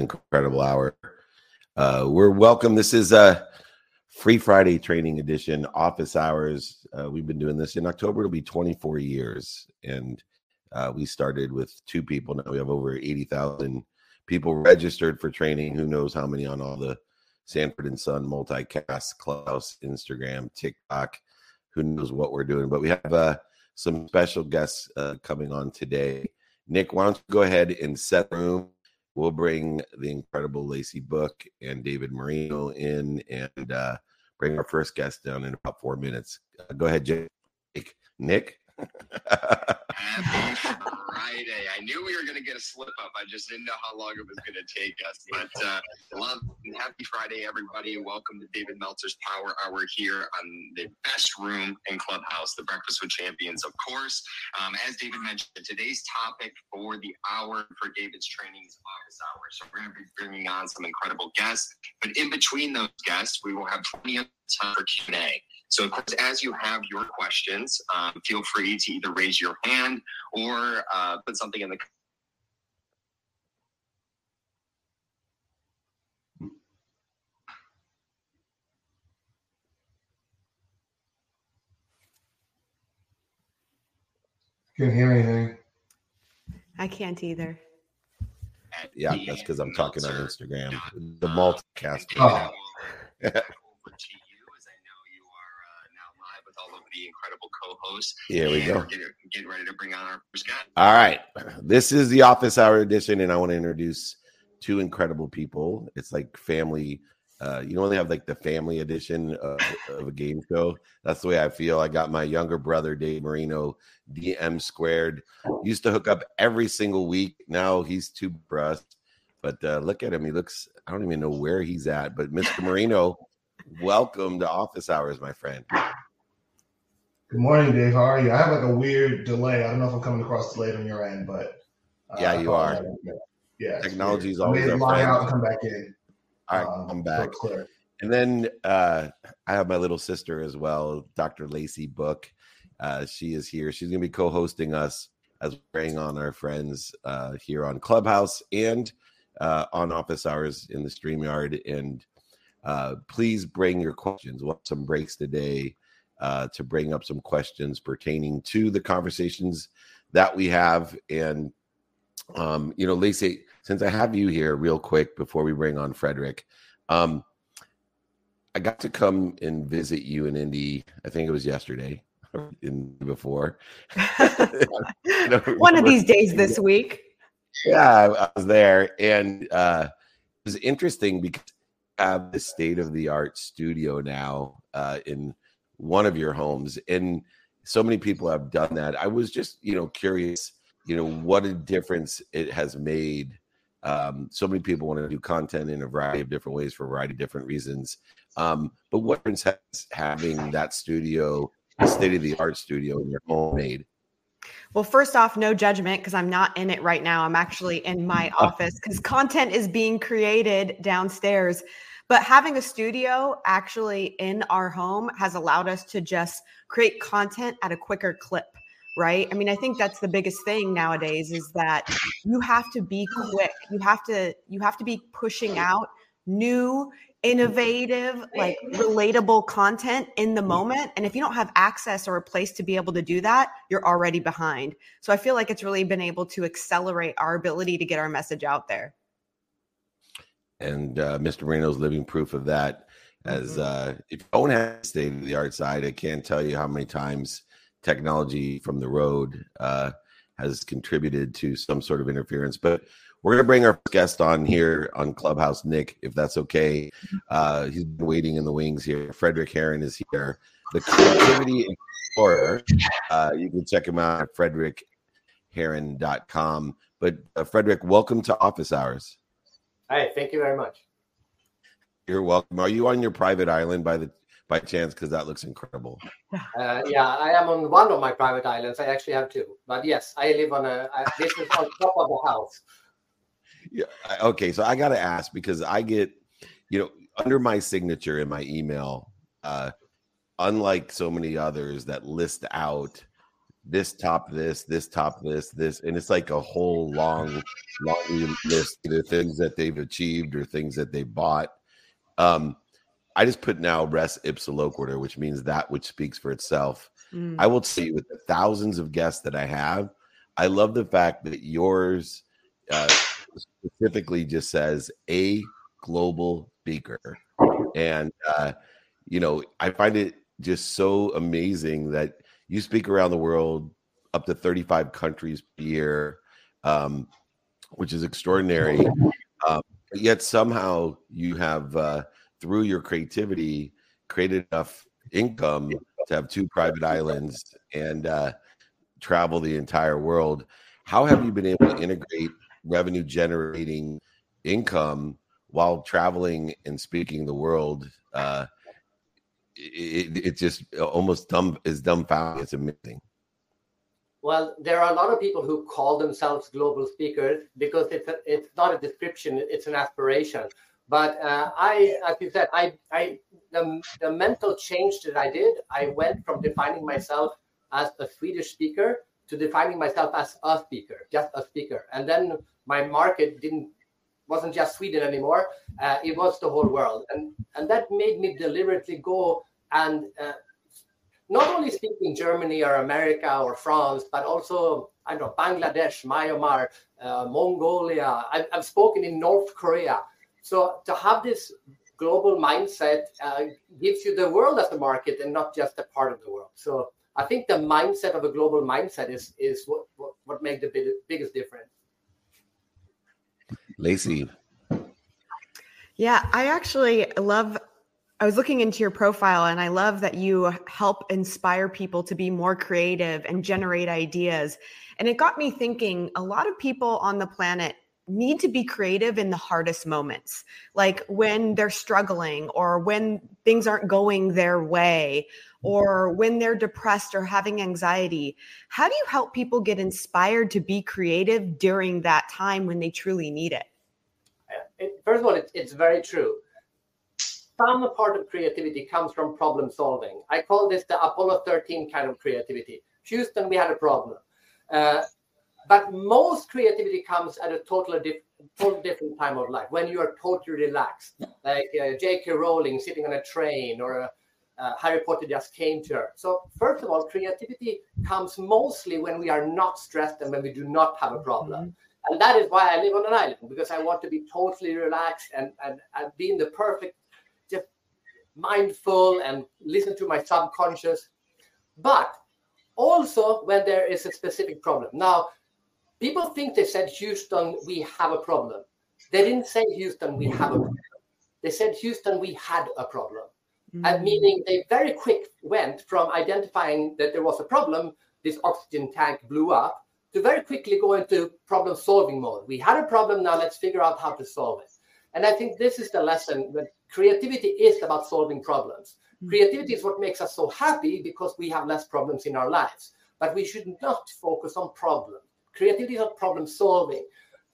incredible hour. Uh, we're welcome. This is a free Friday training edition, office hours. Uh, we've been doing this in October. It'll be 24 years, and uh, we started with two people. Now we have over 80,000 people registered for training. Who knows how many on all the Sanford and Son multicast, Clubhouse, Instagram, TikTok. Who knows what we're doing? But we have uh, some special guests uh, coming on today. Nick, why don't you go ahead and set the room? We'll bring the incredible Lacey Book and David Marino in and uh, bring our first guest down in about four minutes. Uh, go ahead, Jake. Nick. Happy Friday. I knew we were going to get a slip up. I just didn't know how long it was going to take us. But uh, love and happy Friday, everybody. Welcome to David Meltzer's Power Hour here on the best room in Clubhouse, the Breakfast with Champions, of course. Um, as David mentioned, today's topic for the hour for David's training is office hours. So we're going to be bringing on some incredible guests. But in between those guests, we will have plenty of time for Q&A. So, of course, as you have your questions, um, feel free to either raise your hand or uh, put something in the Can't hear anything. I can't either. Yeah, that's because I'm talking on Instagram. The Uh, multicast. Oh. over to you, as I know you are uh, now live with all of the incredible co-hosts. Here we go. Getting, getting ready to bring on our first guest. All right. This is the office hour edition, and I want to introduce two incredible people. It's like family. Uh, you know, when they have like the family edition of, of a game show. That's the way I feel. I got my younger brother, Dave Marino, DM squared. Used to hook up every single week. Now he's too brusque. But uh, look at him. He looks, I don't even know where he's at. But Mr. Marino, welcome to office hours, my friend. Good morning, Dave. How are you? I have like a weird delay. I don't know if I'm coming across delayed on your end, but uh, Yeah, you are. Yeah, Technology is always I our out and come back in. All right, um, I'm back. clear. And then uh, I have my little sister as well, Dr. Lacey Book. Uh, she is here. She's going to be co hosting us as we bring on our friends uh, here on Clubhouse and uh, on office hours in the StreamYard. And uh, please bring your questions. We'll have some breaks today uh, to bring up some questions pertaining to the conversations that we have. And, um, you know, Lacey, since I have you here, real quick before we bring on Fredrik, um, I got to come and visit you in Indy. I think it was yesterday, or in before. One of these days this week. Yeah, I, I was there, and uh, it was interesting because I have the state of the art studio now uh, in one of your homes, and so many people have done that. I was just, you know, curious, you know, what a difference it has made. Um, so many people want to do content in a variety of different ways for a variety of different reasons. Um, but what difference has having that studio, a state of the art studio in your home made? Well, first off, no judgment because I'm not in it right now. I'm actually in my office because content is being created downstairs. But having a studio actually in our home has allowed us to just create content at a quicker clip, right? I mean, I think that's the biggest thing nowadays is that you have to be quick. You have to you have to be pushing out new innovative like relatable content in the moment and if you don't have access or a place to be able to do that you're already behind so i feel like it's really been able to accelerate our ability to get our message out there and uh, Mr. Marino's living proof of that. As Mhm. uh, if you don't have state of the art side, I can't tell you how many times technology from the road uh, has contributed to some sort of interference. But we're going to bring our guest on here on Clubhouse, Nick, if that's okay. Uh, he's been waiting in the wings here. Fredrik Haren is here. The Creativity Explorer. Uh, you can check him out at fredrikharen.com. But uh, Fredrik, welcome to Office Hours. Hi, thank you very much. You're welcome. Are you on your private island by the by chance? Because that looks incredible. Uh, yeah, I am on one of my private islands. I actually have two, but yes, I live on a. I, this is on top of the house. Yeah. Okay. So I got to ask because I get, you know, under my signature in my email, uh, unlike so many others that list out this top this, this top this, this, and it's like a whole long, long list of things that they've achieved or things that they bought. Um, I just put now res ipsa loquitur, which means that which speaks for itself. Mm. I will say with the thousands of guests that I have, I love the fact that yours uh, specifically just says a global speaker, and uh, you know I find it just so amazing that you speak around the world, up to 35 countries per year, um, which is extraordinary. Um, yet somehow you have, uh, through your creativity, created enough income to have two private islands and uh, travel the entire world. How have you been able to integrate revenue generating income while traveling and speaking the world? Uh, it, it just almost dumb is dumbfounding. It's amazing. Well, there are a lot of people who call themselves global speakers because it's a, it's not a description; it's an aspiration. But uh, I, as you said, I, I the, the mental change that I did, I went from defining myself as a Swedish speaker to defining myself as a speaker, just a speaker, and then my market didn't wasn't just Sweden anymore; uh, it was the whole world, and and that made me deliberately go and uh, not only speaking Germany or America or France, but also I don't know Bangladesh, Myanmar, uh, Mongolia. I've, I've, spoken in North Korea. So to have this global mindset uh, gives you the world as a market and not just a part of the world. So I think the mindset of a global mindset is is what what, what makes the big, biggest difference. Lacey. Yeah, I actually love I was looking into your profile and I love that you help inspire people to be more creative and generate ideas. And it got me thinking a lot of people on the planet need to be creative in the hardest moments, like when they're struggling or when things aren't going their way or when they're depressed or having anxiety. How do you help people get inspired to be creative during that time when they truly need it? Uh, first of all, it's very true some part of creativity comes from problem solving. I call this the Apollo 13 kind of creativity. Houston, we had a problem. Uh, but most creativity comes at a totally, diff- totally different time of life when you are totally relaxed, like uh, J.K. Rowling sitting on a train or a, uh, Harry Potter just came to her. So, first of all, creativity comes mostly when we are not stressed and when we do not have a problem. Mm-hmm. And that is why I live on an island because I want to be totally relaxed and, and, and be in the perfect mindful and listen to my subconscious. But also when there is a specific problem. Now, people think they said, Houston, we have a problem. They didn't say, Houston, we have a problem. They said, Houston, we had a problem. Mm-hmm. And meaning they very quick went from identifying that there was a problem, this oxygen tank blew up, to very quickly go into problem solving mode. We had a problem, now let's figure out how to solve it. And I think this is the lesson that creativity is about solving problems. Mm-hmm. Creativity is what makes us so happy because we have less problems in our lives. But we should not focus on problems. Creativity is not problem solving.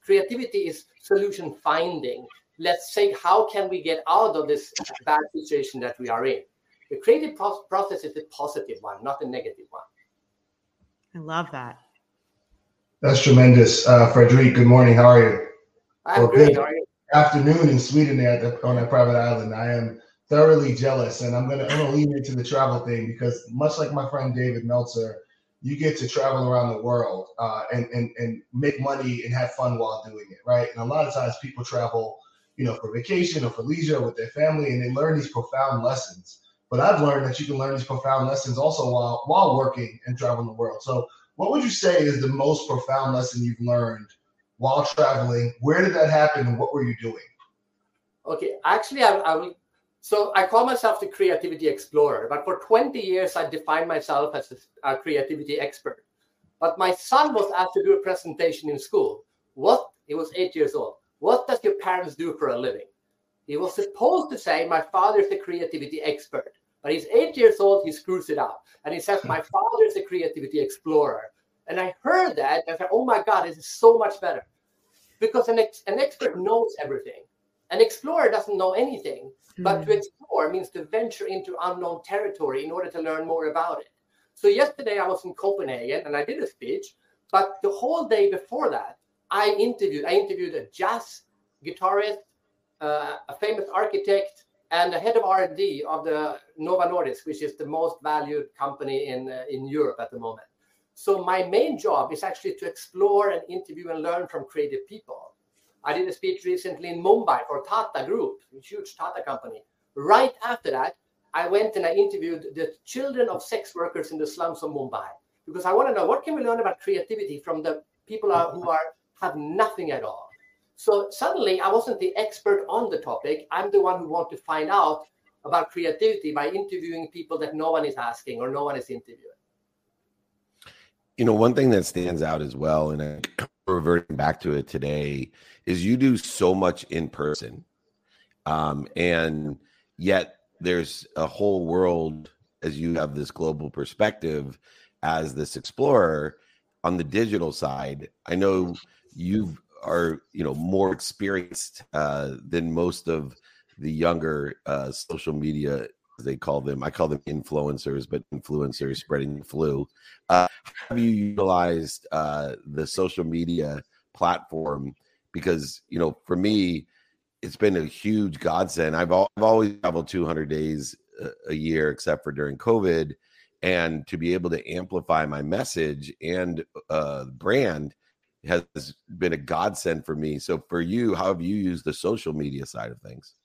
Creativity is solution finding. Let's say, how can we get out of this bad situation that we are in? The creative process is a positive one, not a negative one. I love that. That's tremendous. Uh, Fredrik, good morning. How are you? I'm well, great. How are you? Afternoon in Sweden there the, on that private island. I am thoroughly jealous, and I'm gonna I'm gonna lean into the travel thing because much like my friend David Meltzer, you get to travel around the world uh, and and and make money and have fun while doing it, right? And a lot of times people travel, you know, for vacation or for leisure with their family, and they learn these profound lessons. But I've learned that you can learn these profound lessons also while while working and traveling the world. So, what would you say is the most profound lesson you've learned while traveling? Where did that happen and what were you doing? Okay, actually, I, I will. So I call myself the creativity explorer, but for 20 years, I defined myself as a, a creativity expert. But my son was asked to do a presentation in school. What? He was eight years old. What does your parents do for a living? He was supposed to say, My father is a creativity expert. But he's eight years old, he screws it up. And he says, My father is a creativity explorer. And I heard that and I said, oh my God, this is so much better. Because an, ex- an expert knows everything. An explorer doesn't know anything. Mm. But to hmm. explore means to venture into unknown territory in order to learn more about it. So yesterday I was in Copenhagen and I did a speech, but the whole day before that, I interviewed. I interviewed a jazz guitarist, uh, a famous architect, and the head of R&D of the Novo Nordisk, which is the most valued company in uh, in Europe at the moment. So my main job is actually to explore and interview and learn from creative people. I did a speech recently in Mumbai for Tata Group, a huge Tata company. Right after that, I went and I interviewed the children of sex workers in the slums of Mumbai because I want to know what can we learn about creativity from the people who are have nothing at all. So suddenly, I wasn't the expert on the topic. I'm the one who want to find out about creativity by interviewing people that no one is asking or no one is interviewing. You know, one thing that stands out as well, and I'm reverting back to it today, is you do so much in person, um, and yet there's a whole world as you have this global perspective as this explorer on the digital side. I know you are you know more experienced uh, than most of the younger uh, social media they call them i call them influencers but influencers spreading flu uh, have you utilized uh, the social media platform because you know for me it's been a huge godsend i've, al- I've always traveled 200 days a, a year except for during covid and to be able to amplify my message and uh, brand has been a godsend for me. So for you, how have you used the social media side of things?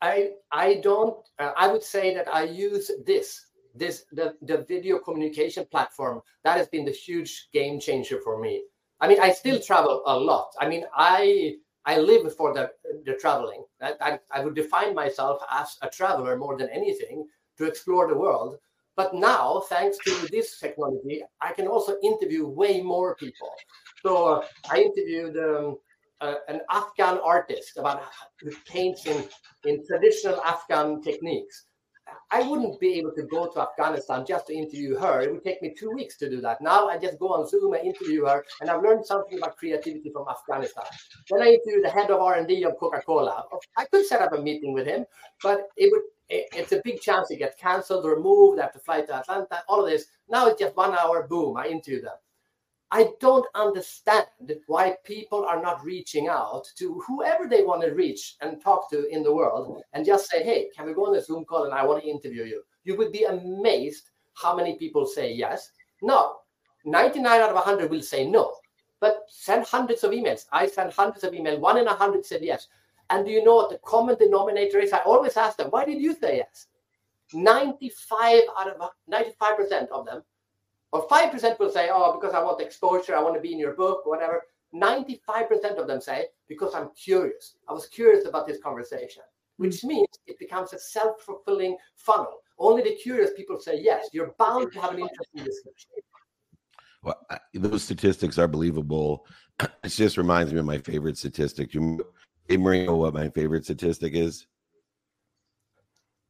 I I don't. Uh, I would say that I use this this the the video communication platform that has been the huge game changer for me. I mean, I still travel a lot. I mean, I I live for the the traveling. I, I, I would define myself as a traveler more than anything to explore the world. But now, thanks to this technology, I can also interview way more people. So uh, I interviewed um, uh, an Afghan artist about who paints in, in traditional Afghan techniques. I wouldn't be able to go to Afghanistan just to interview her. It would take me two weeks to do that. Now I just go on Zoom and interview her, and I've learned something about creativity from Afghanistan. Then I interview the head of R&D of Coca-Cola. I could set up a meeting with him, but it would it's a big chance to get cancelled removed. moved. I have to fly to Atlanta. All of this. Now it's just one hour. Boom! I interview them. I don't understand why people are not reaching out to whoever they want to reach and talk to in the world and just say, hey, can we go on a Zoom call and I want to interview you? You would be amazed how many people say yes. No, 99 out of 100 will say no, but send hundreds of emails. I send hundreds of emails. One in a hundred said yes. And do you know what the common denominator is? I always ask them, why did you say yes? 95 out of 95% of them or 5% will say, oh, because I want exposure, I want to be in your book, whatever. 95% of them say, because I'm curious. I was curious about this conversation, which hmm. means it becomes a self fulfilling funnel. Only the curious people say yes. You're bound to have an interesting discussion. Well, those statistics are believable. It just reminds me of my favorite statistic. You, hey, Marino, what my favorite statistic is?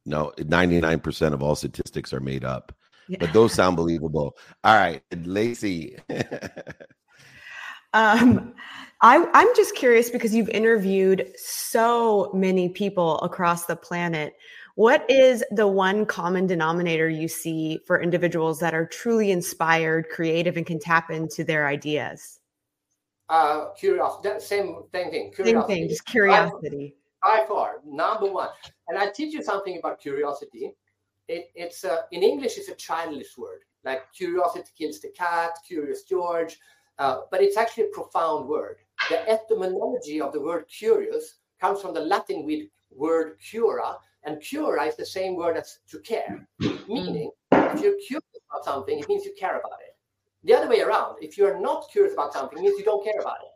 No, 99% of all statistics are made up. Yeah. But those sound believable. All right, Lacey. um, I, I'm just curious because you've interviewed so many people across the planet. What is the one common denominator you see for individuals that are truly inspired, creative, and can tap into their ideas? Uh, curiosity. Same, same thing. Curiosity. Same thing. Just curiosity. By far, number one. And I teach you something about curiosity it, it's a, in English, it's a childish word. Like curiosity kills the cat, curious George, uh, but it's actually a profound word. The etymology of the word curious comes from the Latin word cura, and cura is the same word as to care, meaning if you're curious about something, it means you care about it. The other way around, if you're not curious about something, it means you don't care about it.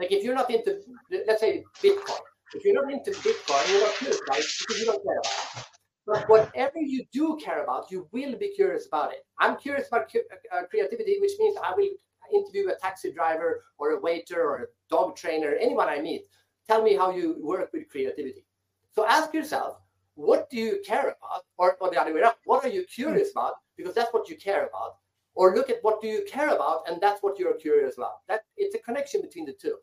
Like if you're not into, let's say, Bitcoin. If you're not into Bitcoin, you're not curious because you don't care about it. But whatever you do care about, you will be curious about it. I'm curious about uh, creativity, which means I will interview a taxi driver or a waiter or a dog trainer, anyone I meet. Tell me how you work with creativity. So ask yourself, what do you care about? Or, or the other way around, what are you curious about? Because that's what you care about. Or look at what do you care about, and that's what you're curious about. That it's a connection between the two.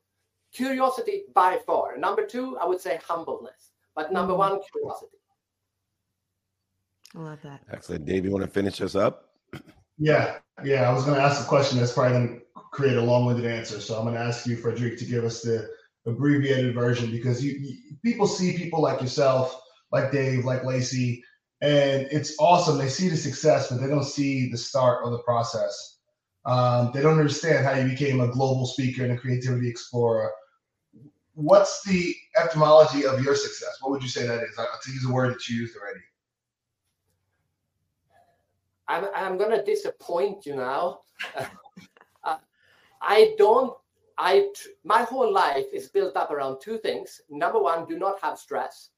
Curiosity by far. Number two, I would say humbleness. But number mm. one, curiosity. I love that. Excellent. Dave, you want to finish us up? Yeah, yeah. I was going to ask a question that's probably going to create a long-winded answer. So I'm going to ask you, Fredrik, to give us the abbreviated version because you, you people see people like yourself, like Dave, like Lacey, and it's awesome. They see the success, but they don't see the start of the process. Um, they don't understand how you became a global speaker and a creativity explorer. What's the etymology of your success? What would you say that is? I'll use a word that you used already. I'm, I'm going to disappoint you now. uh, I don't, I, my whole life is built up around two things. Number one, do not have stress.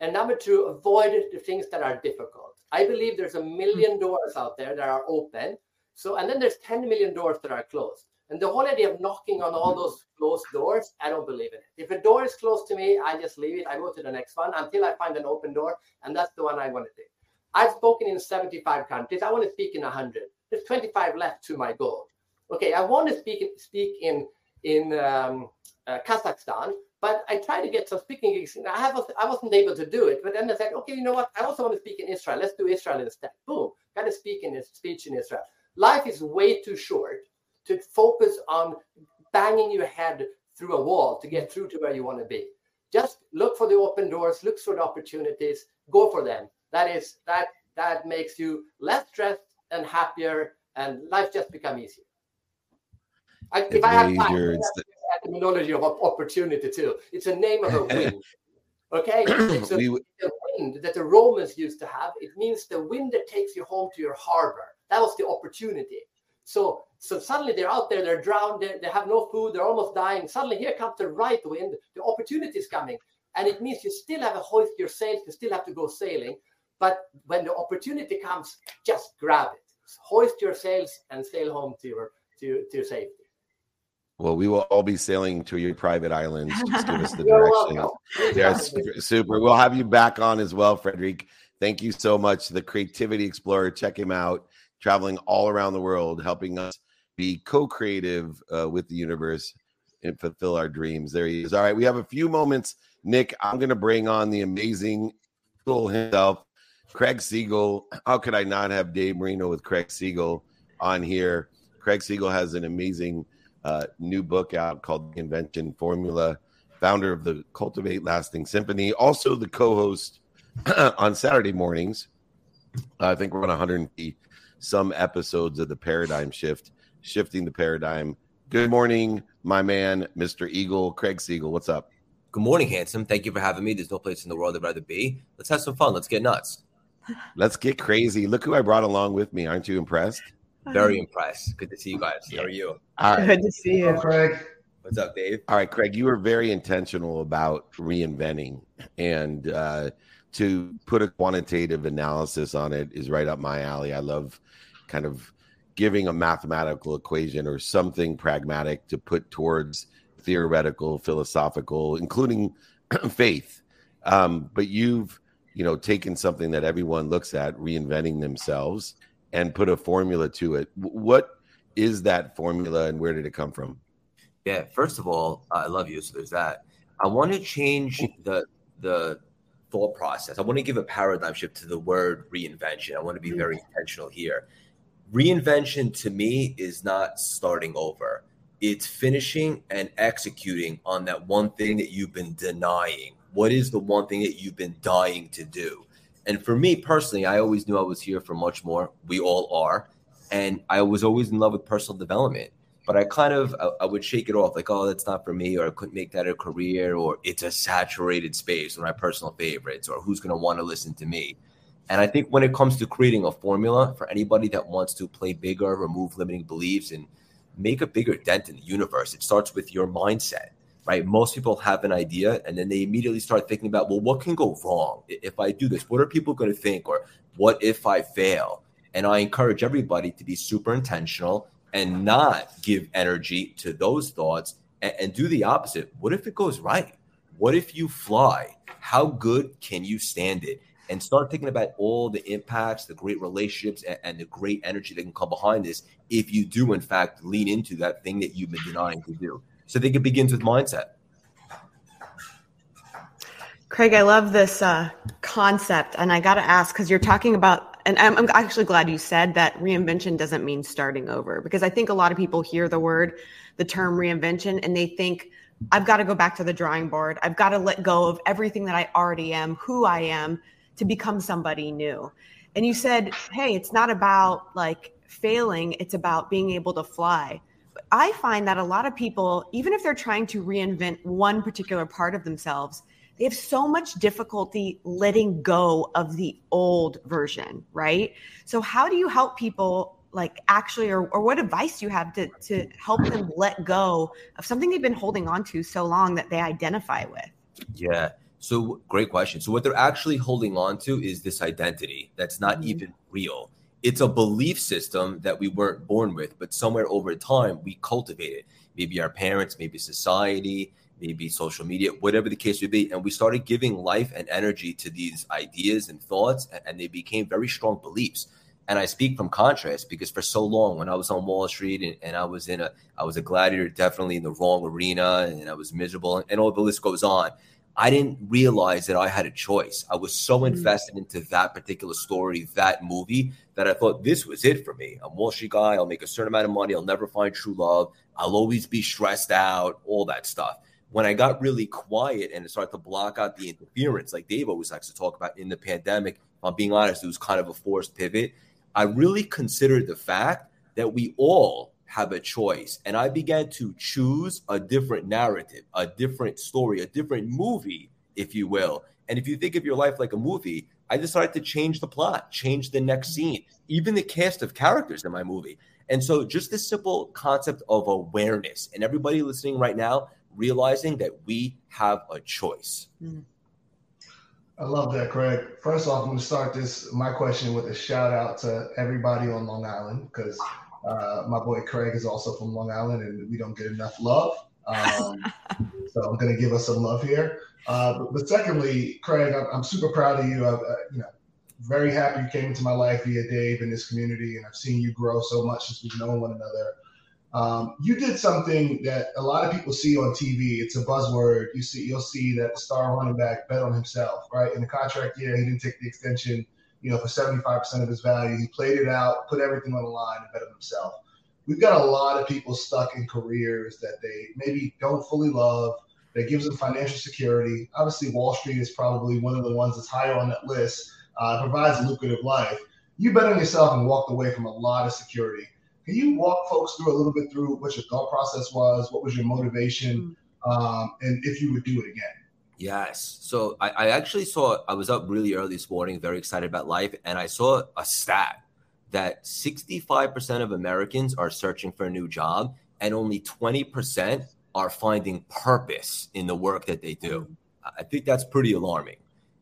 And number two, avoid the things that are difficult. I believe there's a million doors out there that are open. So, and then there's 10 million doors that are closed. And the whole idea of knocking on all those closed doors, I don't believe in it. If a door is closed to me, I just leave it. I go to the next one until I find an open door. And that's the one I want to take. I've spoken in 75 countries. I want to speak in 100. There's 25 left to my goal. Okay, I want to speak speak in in um, uh, Kazakhstan, but I tried to get some speaking gigs. I have I wasn't able to do it. But then I said, okay, you know what? I also want to speak in Israel. Let's do Israel instead. Boom, got to speak in speech in Israel. Life is way too short to focus on banging your head through a wall to get through to where you want to be. Just look for the open doors, look for the opportunities, go for them. That is that that makes you less stressed and happier, and life just become easier. I, if I have time, etymology of opportunity too. It's a name of a wind. Okay, it's a, we, a, wind that the Romans used to have. It means the wind that takes you home to your harbor. That was the opportunity. So, so suddenly they're out there, they're drowned, they, they have no food, they're almost dying. Suddenly, here comes the right wind. The opportunity is coming, and it means you still have to hoist your sails. You still have to go sailing, but when the opportunity comes, just grab it. Hoist your sails and sail home to your to, to your safety. Well, we will all be sailing to your private islands. Just give us the direction. Yes, super, super. We'll have you back on as well, Fredrik. Thank you so much. The Creativity Explorer, check him out. Traveling all around the world, helping us be co-creative uh, with the universe and fulfill our dreams. There he is. All right, we have a few moments. Nick, I'm going to bring on the amazing soul himself, Craig Siegel. How could I not have Dave Marino with Craig Siegel on here? Craig Siegel has an amazing uh, new book out called The Invention Formula, founder of the Cultivate Lasting Symphony, also the co host on Saturday mornings. I think we're on 150 some episodes of the Paradigm Shift, shifting the paradigm. Good morning, my man, Mr. Eagle, Craig Siegel. What's up? Good morning, handsome. Thank you for having me. There's no place in the world I'd rather be. Let's have some fun. Let's get nuts. Let's get crazy. Look who I brought along with me. Aren't you impressed? Very impressed. Good to see you guys. How are you? All right. Good to see you, Craig. What's up, Dave? All right, Craig. You were very intentional about reinventing, and uh, to put a quantitative analysis on it is right up my alley. I love kind of giving a mathematical equation or something pragmatic to put towards theoretical, philosophical, including faith. Um, but you've you know taken something that everyone looks at, reinventing themselves, and put a formula to it. What is that formula and where did it come from? Yeah, first of all, I love you. So there's that. I want to change the the thought process. I want to give a paradigm shift to the word reinvention. I want to be very intentional here. Reinvention to me is not starting over. It's finishing and executing on that one thing that you've been denying. What is the one thing that you've been dying to do? And for me personally, I always knew I was here for much more. We all are. And I was always in love with personal development. But I kind of I, would shake it off like, oh, that's not for me, or I couldn't make that a career, or it's a saturated space, or my personal favorites, or who's gonna want to listen to me. And I think when it comes to creating a formula for anybody that wants to play bigger, remove limiting beliefs, and make a bigger dent in the universe, it starts with your mindset right? Most people have an idea and then they immediately start thinking about, well, what can go wrong if I do this? What are people going to think? Or what if I fail? And I encourage everybody to be super intentional and not give energy to those thoughts and, and do the opposite. What if it goes right? What if you fly? How good can you stand it? And start thinking about all the impacts, the great relationships, and, and the great energy that can come behind this if you do, in fact, lean into that thing that you've been denying to do. So I think it begins with mindset. Craig, I love this uh, concept, and I got to ask because you're talking about And I'm, I'm actually glad you said that reinvention doesn't mean starting over because I think a lot of people hear the word, the term reinvention, and they think, I've got to go back to the drawing board. I've got to let go of everything that I already am, who I am, to become somebody new. And you said, hey, it's not about like failing, it's about being able to fly. I find that a lot of people, even if they're trying to reinvent one particular part of themselves, they have so much difficulty letting go of the old version, right? So, how do you help people like actually or, or what advice do you have to to help them let go of something they've been holding on to so long that they identify with yeah so great question so what they're actually holding on to is this identity that's not mm-hmm. even real it's a belief system that we weren't born with but somewhere over time we cultivate it. Maybe our parents maybe society maybe social media whatever the case may be. And we started giving life and energy to these ideas and thoughts and they became very strong beliefs. And I speak from contrast because for so long when I was on Wall Street and, and, I was in a I was a gladiator definitely in the wrong arena and I was miserable and all the list goes on. I didn't realize that I had a choice. I was so mm-hmm. invested into that particular story, that movie, that I thought this was it for me. I'm Wall Street guy. I'll make a certain amount of money. I'll never find true love. I'll always be stressed out, all that stuff. When I got really quiet and started to block out the interference, like Dave always likes to talk about in the pandemic, if I'm being honest, it was kind of a forced pivot I really considered the fact that we all have a choice. And I began to choose a different narrative, a different story, a different movie, if you will. And if you think of your life like a movie, I decided to change the plot, change the next scene, even the cast of characters in my movie. And so, just this simple concept of awareness, and everybody listening right now realizing that we have a choice. Mm-hmm. I love that, Craig. First off, I'm going to start this my question with a shout out to everybody on Long Island because uh, my boy Craig is also from Long Island and we don't get enough love. Um, so I'm going to give us some love here. Uh, but, but, secondly, Craig, I'm, I'm super proud of you. i uh, you know, very happy you came into my life via Dave in this community, and I've seen you grow so much since we've known one another. Um, you did something that a lot of people see on TV. It's a buzzword. You see, you'll see that the star running back bet on himself, right? In the contract year, he didn't take the extension, you know, for 75% of his value. He played it out, put everything on the line, and bet on himself. We've got a lot of people stuck in careers that they maybe don't fully love. That gives them financial security. Obviously, Wall Street is probably one of the ones that's higher on that list. Uh, provides a lucrative life. You bet on yourself and walked away from a lot of security can you walk folks through a little bit through what your thought process was? What was your motivation? Mm. Um, and if you would do it again? Yes. So I, I, actually saw, I was up really early this morning, very excited about life. And I saw a stat that 65% of Americans are searching for a new job and only 20% are finding purpose in the work that they do. Mm. I think that's pretty alarming.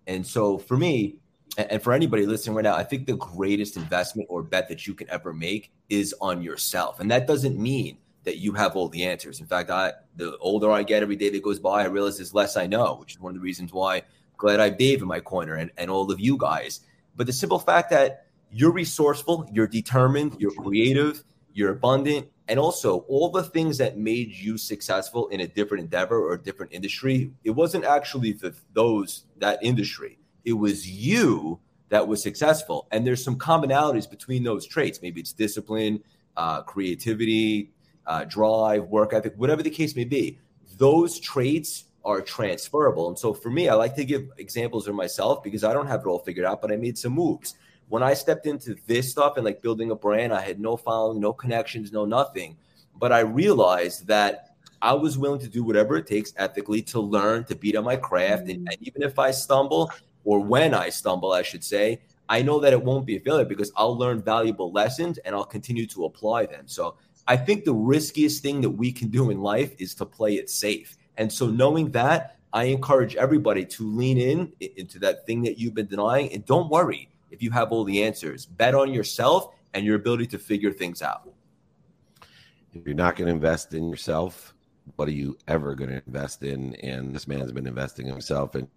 And so for me, and for anybody listening right now, I think the greatest investment or bet that you can ever make is on yourself. And that doesn't mean that you have all the answers. In fact, I the older I get every day that goes by, I realize there's less I know, which is one of the reasons why I'm glad I have Dave in my corner and, and all of you guys. But the simple fact that you're resourceful, you're determined, you're creative, you're abundant, and also all the things that made you successful in a different endeavor or a different industry, it wasn't actually the, those that industry it was you that was successful. And there's some commonalities between those traits. Maybe it's discipline, uh, creativity, uh, drive, work ethic, whatever the case may be. Those traits are transferable. And so for me, I like to give examples of myself because I don't have it all figured out, but I made some moves. When I stepped into this stuff and like building a brand, I had no following, no connections, no nothing. But I realized that I was willing to do whatever it takes ethically to learn, to beat on my craft. And, and even if I stumble, or when I stumble, I should say, I know that it won't be a failure because I'll learn valuable lessons and I'll continue to apply them. So I think the riskiest thing that we can do in life is to play it safe. And so knowing that, I encourage everybody to lean in into that thing that you've been denying and don't worry if you have all the answers. Bet on yourself and your ability to figure things out. If you're not going to invest in yourself, what are you ever going to invest in? And this man's been investing in himself. And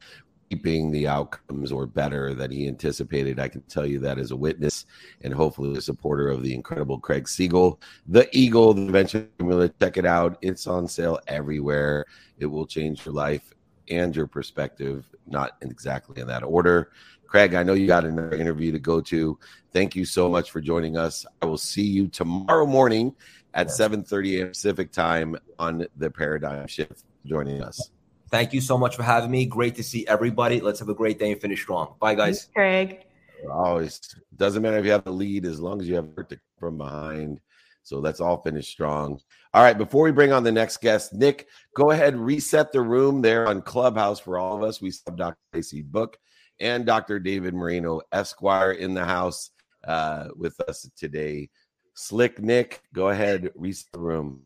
keeping the outcomes or better than he anticipated. I can tell you that as a witness and hopefully a supporter of the incredible Craig Siegel, the Eagle, the Invention Formula. Check it out. It's on sale everywhere. It will change your life and your perspective, not exactly in that order. Craig, I know you got another interview to go to. Thank you so much for joining us. I will see you tomorrow morning at 7:30 a.m. Pacific time on the Paradigm Shift. Joining us. Thank you so much for having me. Great to see everybody. Let's have a great day and finish strong. Bye, guys. Craig. Always doesn't matter if you have the lead as long as you have hurt from behind. So let's all finish strong. All right, before we bring on the next guest, Nick, go ahead reset the room there on Clubhouse for all of us. We have Dr. Lacey Book and Dr. David Marino Esquire in the house uh, with us today. Slick Nick, go ahead, reset the room.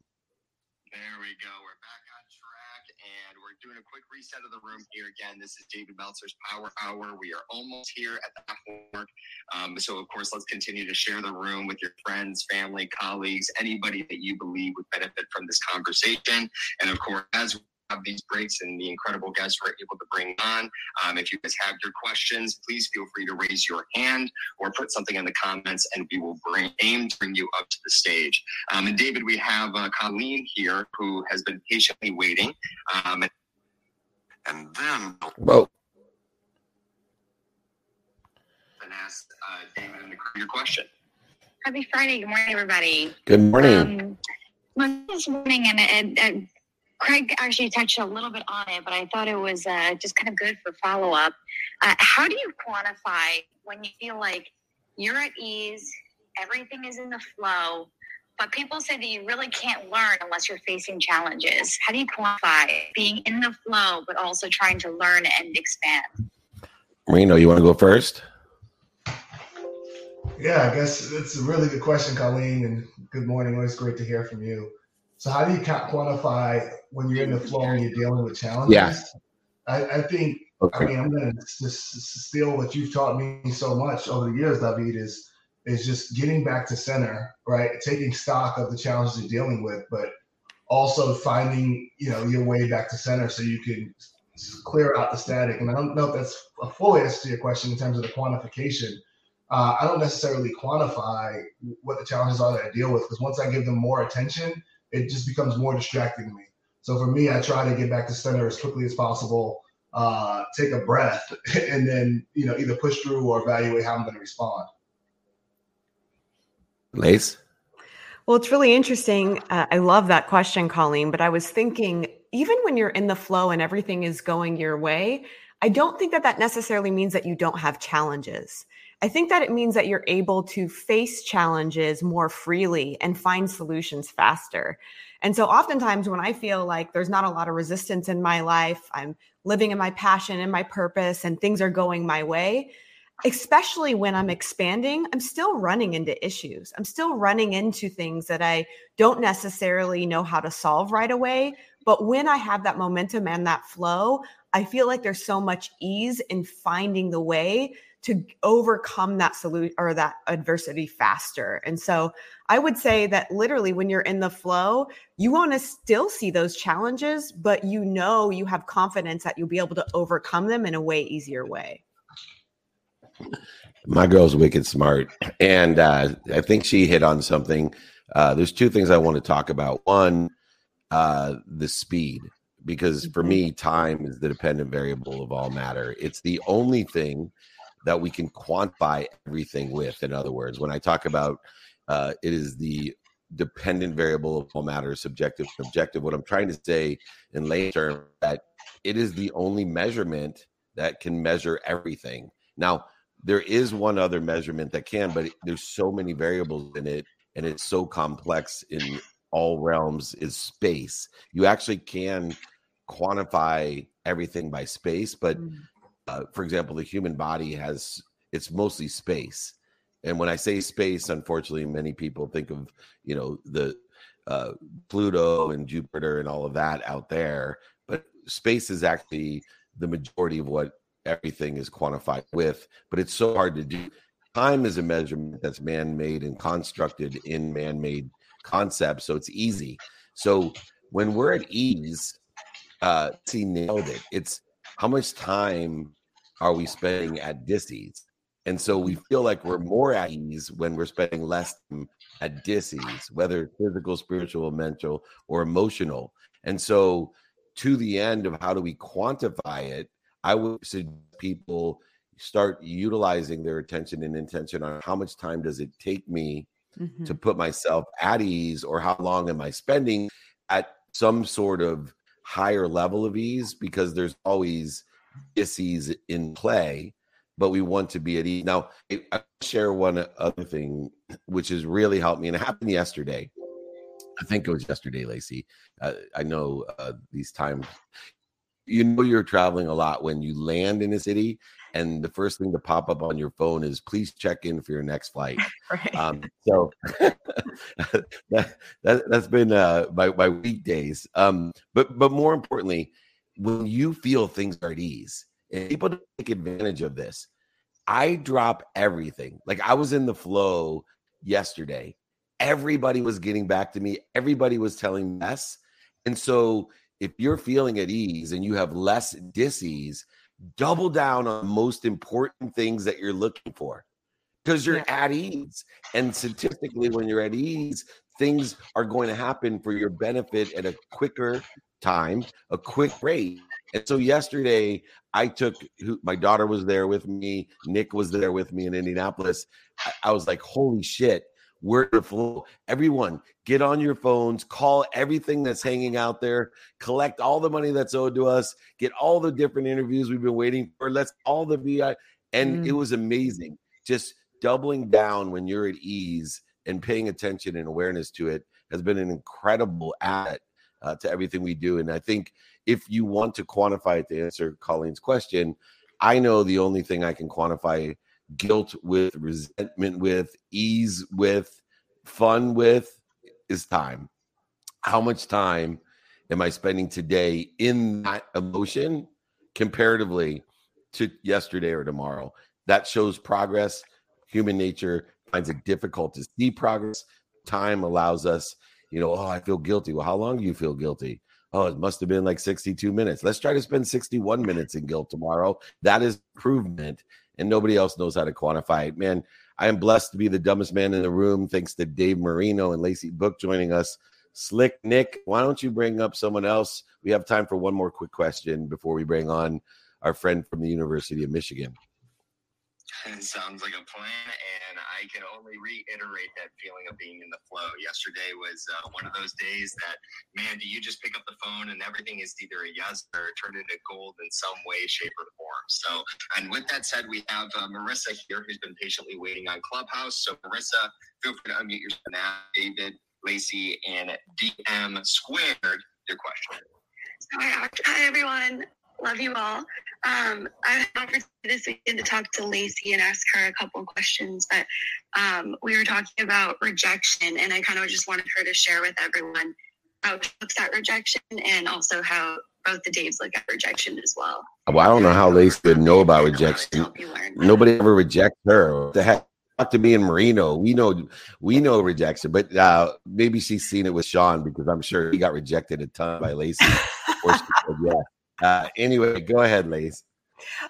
There we go. We're back on track and we're doing a quick reset of the room here again. This is David Meltzer's Power Hour. We are almost here at the mark. Um, so, of course, let's continue to share the room with your friends, family, colleagues, anybody that you believe would benefit from this conversation. And, of course, as we have these breaks and the incredible guests we're able to bring on. Um, if you guys have your questions, please feel free to raise your hand or put something in the comments, and we will bring aim to bring you up to the stage. Um, and David, we have uh, Colleen here who has been patiently waiting. Um, and then Whoa. and ask uh, David your question. Happy Friday. Good morning, everybody. Good morning. Um, this morning, and, and, and Craig actually touched a little bit on it, but I thought it was uh, just kind of good for follow up. Uh, how do you quantify when you feel like you're at ease, everything is in the flow, but people say that you really can't learn unless you're facing challenges? How do you quantify being in the flow, but also trying to learn and expand? Marino, you want to go first? Yeah, I guess it's a really good question, Colleen, and good morning. Always great to hear from you. So, how do you quantify when you're in the flow and you're dealing with challenges? Yeah. I, I think, Okay. I mean, I'm going to just steal what you've taught me so much over the years, David, is is just getting back to center, right? Taking stock of the challenges you're dealing with, but also finding, you know, your way back to center so you can clear out the static. And I don't know if that's a full answer to your question in terms of the quantification. Uh, I don't necessarily quantify what the challenges are that I deal with because once I give them more attention, it just becomes more distracting to me. So for me, I try to get back to center as quickly as possible, uh, take a breath, and then you know either push through or evaluate how I'm going to respond. Lace? Well, it's really interesting. Uh, I love that question, Colleen. But I was thinking, even when you're in the flow and everything is going your way, I don't think that that necessarily means that you don't have challenges. I think that it means that you're able to face challenges more freely and find solutions faster. And so, oftentimes, when I feel like there's not a lot of resistance in my life, I'm living in my passion and my purpose, and things are going my way, especially when I'm expanding, I'm still running into issues. I'm still running into things that I don't necessarily know how to solve right away. But when I have that momentum and that flow, I feel like there's so much ease in finding the way to overcome that solution or that adversity faster. And so I would say that literally when you're in the flow, you want to still see those challenges, but you know you have confidence that you'll be able to overcome them in a way easier way. My girl's wicked smart. And uh, I think she hit on something. Uh, there's two things I want to talk about. One, uh, the speed, because for me, time is the dependent variable of all matter. It's the only thing that we can quantify everything with. In other words, when I talk about uh, it is the dependent variable of all matter, subjective and objective, what I'm trying to say in lay terms that it is the only measurement that can measure everything. Now, there is one other measurement that can, but there's so many variables in it, and it's so complex in all realms. Is space? You actually can quantify everything by space, but uh, for example, the human body has it's mostly space. And when I say space, unfortunately, many people think of you know the uh, Pluto and Jupiter and all of that out there, but space is actually the majority of what everything is quantified with. But it's so hard to do. Time is a measurement that's man-made and constructed in man-made concepts, so it's easy. So when we're at ease, uh, he nailed it. It's how much time are we spending at dis-ease? And so we feel like we're more at ease when we're spending less at dis-ease, whether physical, spiritual, mental, or emotional. And so to the end of how do we quantify it, I would suggest people start utilizing their attention and intention on how much time does it take me mm-hmm. to put myself at ease or how long am I spending at some sort of higher level of ease because there's always dis-ease in play but we want to be at ease. Now i share one other thing which has really helped me and it happened yesterday. I think it was yesterday lacey. Uh, i know uh, these times you know you're traveling a lot when you land in a city and the first thing to pop up on your phone is please check in for your next flight. right. Um, so that, that has been uh, my my weekdays. Um, but but more importantly, when you feel things are at ease, and people take advantage of this, I drop everything. Like I was in the flow yesterday. Everybody was getting back to me. Everybody was telling yes. And so if you're feeling at ease and you have less dis-ease, double down on most important things that you're looking for because you're yeah. at ease. And statistically, when you're at ease, things are going to happen for your benefit at a quicker time, a quick rate. And so yesterday, I took my daughter was there with me, Nick was there with me in Indianapolis. I, I was like, holy shit, we're the flow. Everyone, get on your phones, call everything that's hanging out there, collect all the money that's owed to us, get all the different interviews we've been waiting for. Let's all the VI. And mm. it was amazing. Just doubling down when you're at ease and paying attention and awareness to it has been an incredible add uh, to everything we do. And I think if you want to quantify it to answer Colleen's question, I know the only thing I can quantify guilt with, resentment with, ease with, fun with is time. How much time am I spending today in that emotion comparatively to yesterday or tomorrow? That shows progress. Human nature finds it difficult to see progress. Time allows us, you know, oh, I feel guilty. Well, how long do you feel guilty? Oh, it must have been like 62 minutes. Let's try to spend 61 minutes in guilt tomorrow. That is improvement and nobody else knows how to quantify it. Man, I am blessed to be the dumbest man in the room. Thanks to Dave Marino and Lacey Book joining us. Slick Nick, why don't you bring up someone else? We have time for one more quick question before we bring on our friend from the University of Michigan. It sounds like a plan, and I can only reiterate that feeling of being in the flow. Yesterday was uh, one of those days that, man, do you just pick up the phone and everything is either a yes or turned into gold in some way, shape, or form. So, and with that said, we have uh, Marissa here who's been patiently waiting on Clubhouse. So, Marissa, feel free to unmute yourself now. David, Lacey, and DM squared your question. Hi, everyone. Love you all. Um, I had an opportunity this weekend to talk to Lacey and ask her a couple of questions, but um, we were talking about rejection, and I kind of just wanted her to share with everyone how she looks at rejection and also how both the Daves look at rejection as well. Well, I don't know how Lacey would know about rejection. Nobody ever rejects her. What the heck? Talk to me and Marino. We know we know rejection, but uh, maybe she's seen it with Sean because I'm sure he got rejected a ton by Lacey. said, yeah. Uh, anyway, go ahead, Lace.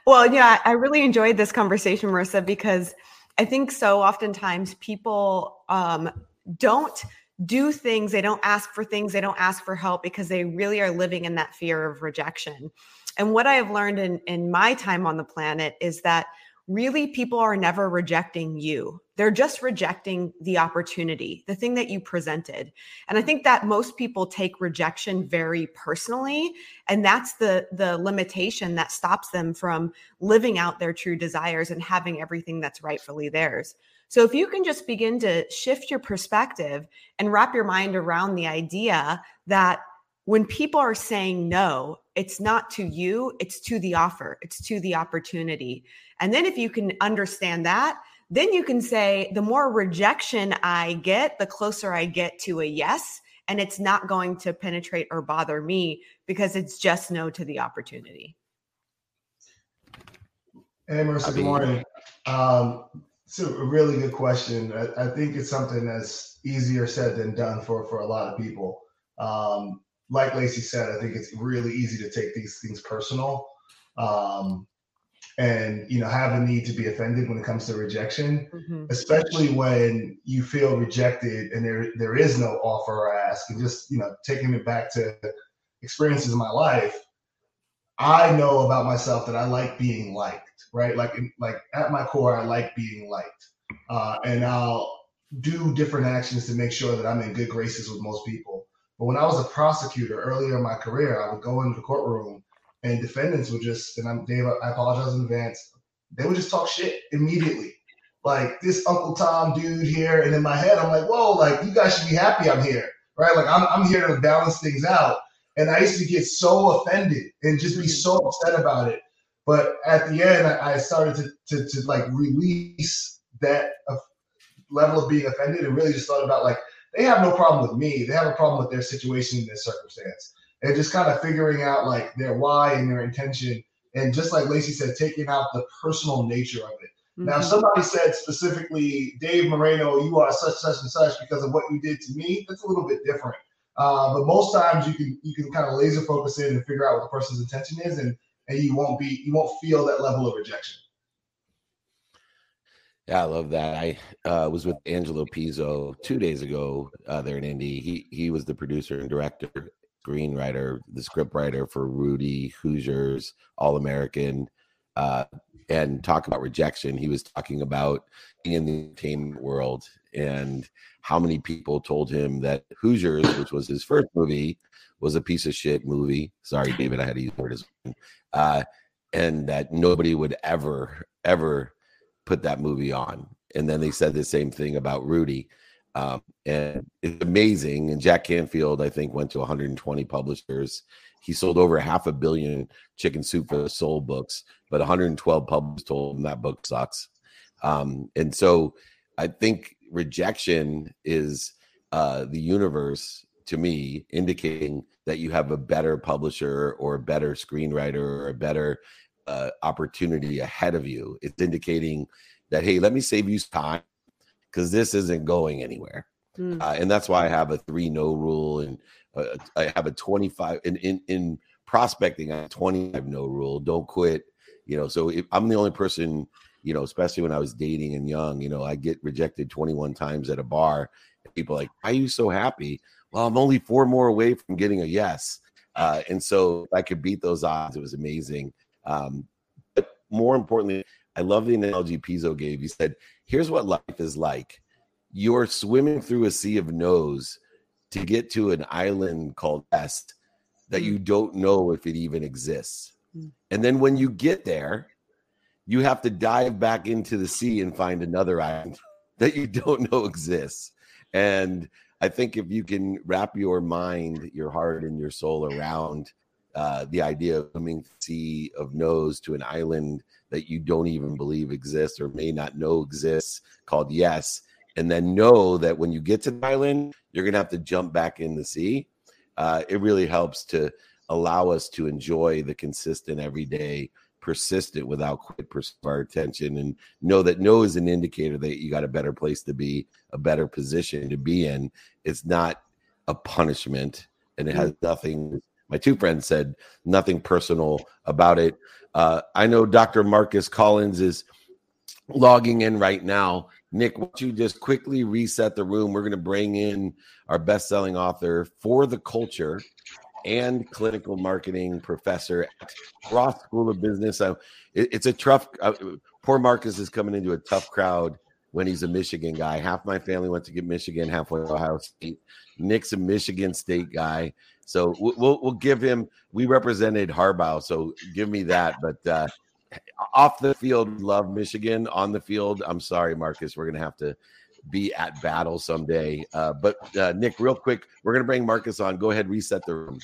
Well, yeah, I really enjoyed this conversation, Marissa, because I think so oftentimes people um, don't do things, they don't ask for things, they don't ask for help because they really are living in that fear of rejection. And what I have learned in, in my time on the planet is that really people are never rejecting you. They're just rejecting the opportunity, the thing that you presented. And I think that most people take rejection very personally, and that's the the limitation that stops them from living out their true desires and having everything that's rightfully theirs. So if you can just begin to shift your perspective and wrap your mind around the idea that when people are saying no, it's not to you, it's to the offer, it's to the opportunity. And then if you can understand that, then you can say, the more rejection I get, the closer I get to a yes. And it's not going to penetrate or bother me because it's just no to the opportunity. Hey, Marissa, good morning. Um, it's a really good question. I, I, think it's something that's easier said than done for, for a lot of people. Um, like Lacey said, I think it's really easy to take these things personal. Um, and you know have a need to be offended when it comes to rejection mm-hmm. especially when you feel rejected and there there is no offer or ask and just you know taking it back to experiences in my life, I know about myself that I like being liked, right? Like, like at my core, I like being liked, uh, and I'll do different actions to make sure that I'm in good graces with most people. But when I was a prosecutor earlier in my career, I would go into the courtroom and defendants would just, and I'm Dave, I apologize in advance. They would just talk shit immediately. Like this Uncle Tom dude here. And in my head, I'm like, whoa, like you guys should be happy I'm here. Right. Like I'm, I'm here to balance things out. And I used to get so offended and just be so upset about it. But at the end, I, I started to, to, to like release that level of being offended and really just thought about like, they have no problem with me. They have a problem with their situation and their circumstance. And just kind of figuring out like their why and their intention. And just like Lacey said, taking out the personal nature of it. Mm-hmm. Now, if somebody said specifically, Dave Marino, you are such, such, and such because of what you did to me, that's a little bit different. Uh, but most times you can you can kind of laser focus in and figure out what the person's intention is, and and you won't be you won't feel that level of rejection. Yeah, I love that. I uh, was with Angelo Pizzo two days ago uh, there in Indy. He he was the producer and director, screenwriter, the scriptwriter for Rudy, Hoosiers, All American, uh, and talk about rejection. He was talking about in the entertainment world and how many people told him that Hoosiers, which was his first movie, was a piece of shit movie. Sorry, David, I had to use the word as uh, and that nobody would ever ever put that movie on. And then they said the same thing about Rudy. Um, and it's amazing. And Jack Canfield, I think, went to 120 publishers. He sold over half a billion Chicken Soup for the Soul books, but 112 publishers told him that book sucks. Um, and so I think rejection is uh, the universe to me indicating that you have a better publisher or a better screenwriter or a better uh, opportunity ahead of you. It's indicating that hey, let me save you time because this isn't going anywhere. Mm. Uh, and that's why I have a three no rule, and uh, I have a twenty five in in in prospecting. I have twenty five no rule. Don't quit. You know, so if I'm the only person, you know, especially when I was dating and young, you know, I get rejected 21 times at a bar. People like, why are you so happy? Well, I'm only four more away from getting a yes. Uh, and so I could beat those odds. It was amazing. Um, but more importantly, I love the analogy Pizzo gave. He said, Here's what life is like you're swimming through a sea of no's to get to an island called Est that you mm. don't know if it even exists. Mm. And then when you get there, you have to dive back into the sea and find another island that you don't know exists. And I think if you can wrap your mind, your heart, and your soul around uh, the idea of coming sea of no's to an island that you don't even believe exists or may not know exists called yes and then know that when you get to the island you're going to have to jump back in the sea uh, it really helps to allow us to enjoy the consistent everyday persistent without quit our attention and know that no is an indicator that you got a better place to be a better position to be in it's not a punishment and it has mm. nothing my two friends said nothing personal about it. Uh, I know Dr. Marcus Collins is logging in right now. Nick, why don't you just quickly reset the room? We're going to bring in our best-selling author for the culture and clinical marketing professor at Ross School of Business. it, it's a tough. Uh, poor Marcus is coming into a tough crowd when he's a Michigan guy. Half my family went to get Michigan, half went to Ohio State. Nick's a Michigan State guy. So we'll we'll give him. We represented Harbaugh, so give me that. But uh, off the field, love Michigan. On the field, I'm sorry, Marcus. We're gonna have to be at battle someday. Uh, but uh, Nick, real quick, we're gonna bring Marcus on. Go ahead, reset the room.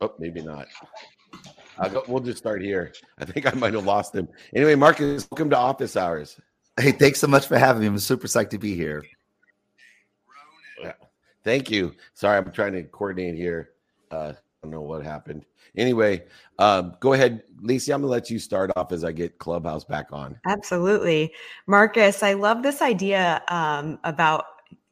Oh, maybe not. Go, we'll just start here. I think I might have lost him. Anyway, Marcus, welcome to Office Hours. Hey, thanks so much for having me. I'm super psyched to be here. Thank you. Sorry, I'm trying to coordinate here. Uh, I don't know what happened. Anyway, um, go ahead, Lacey. I'm gonna let you start off as I get Clubhouse back on. Absolutely, Marcus. I love this idea um, about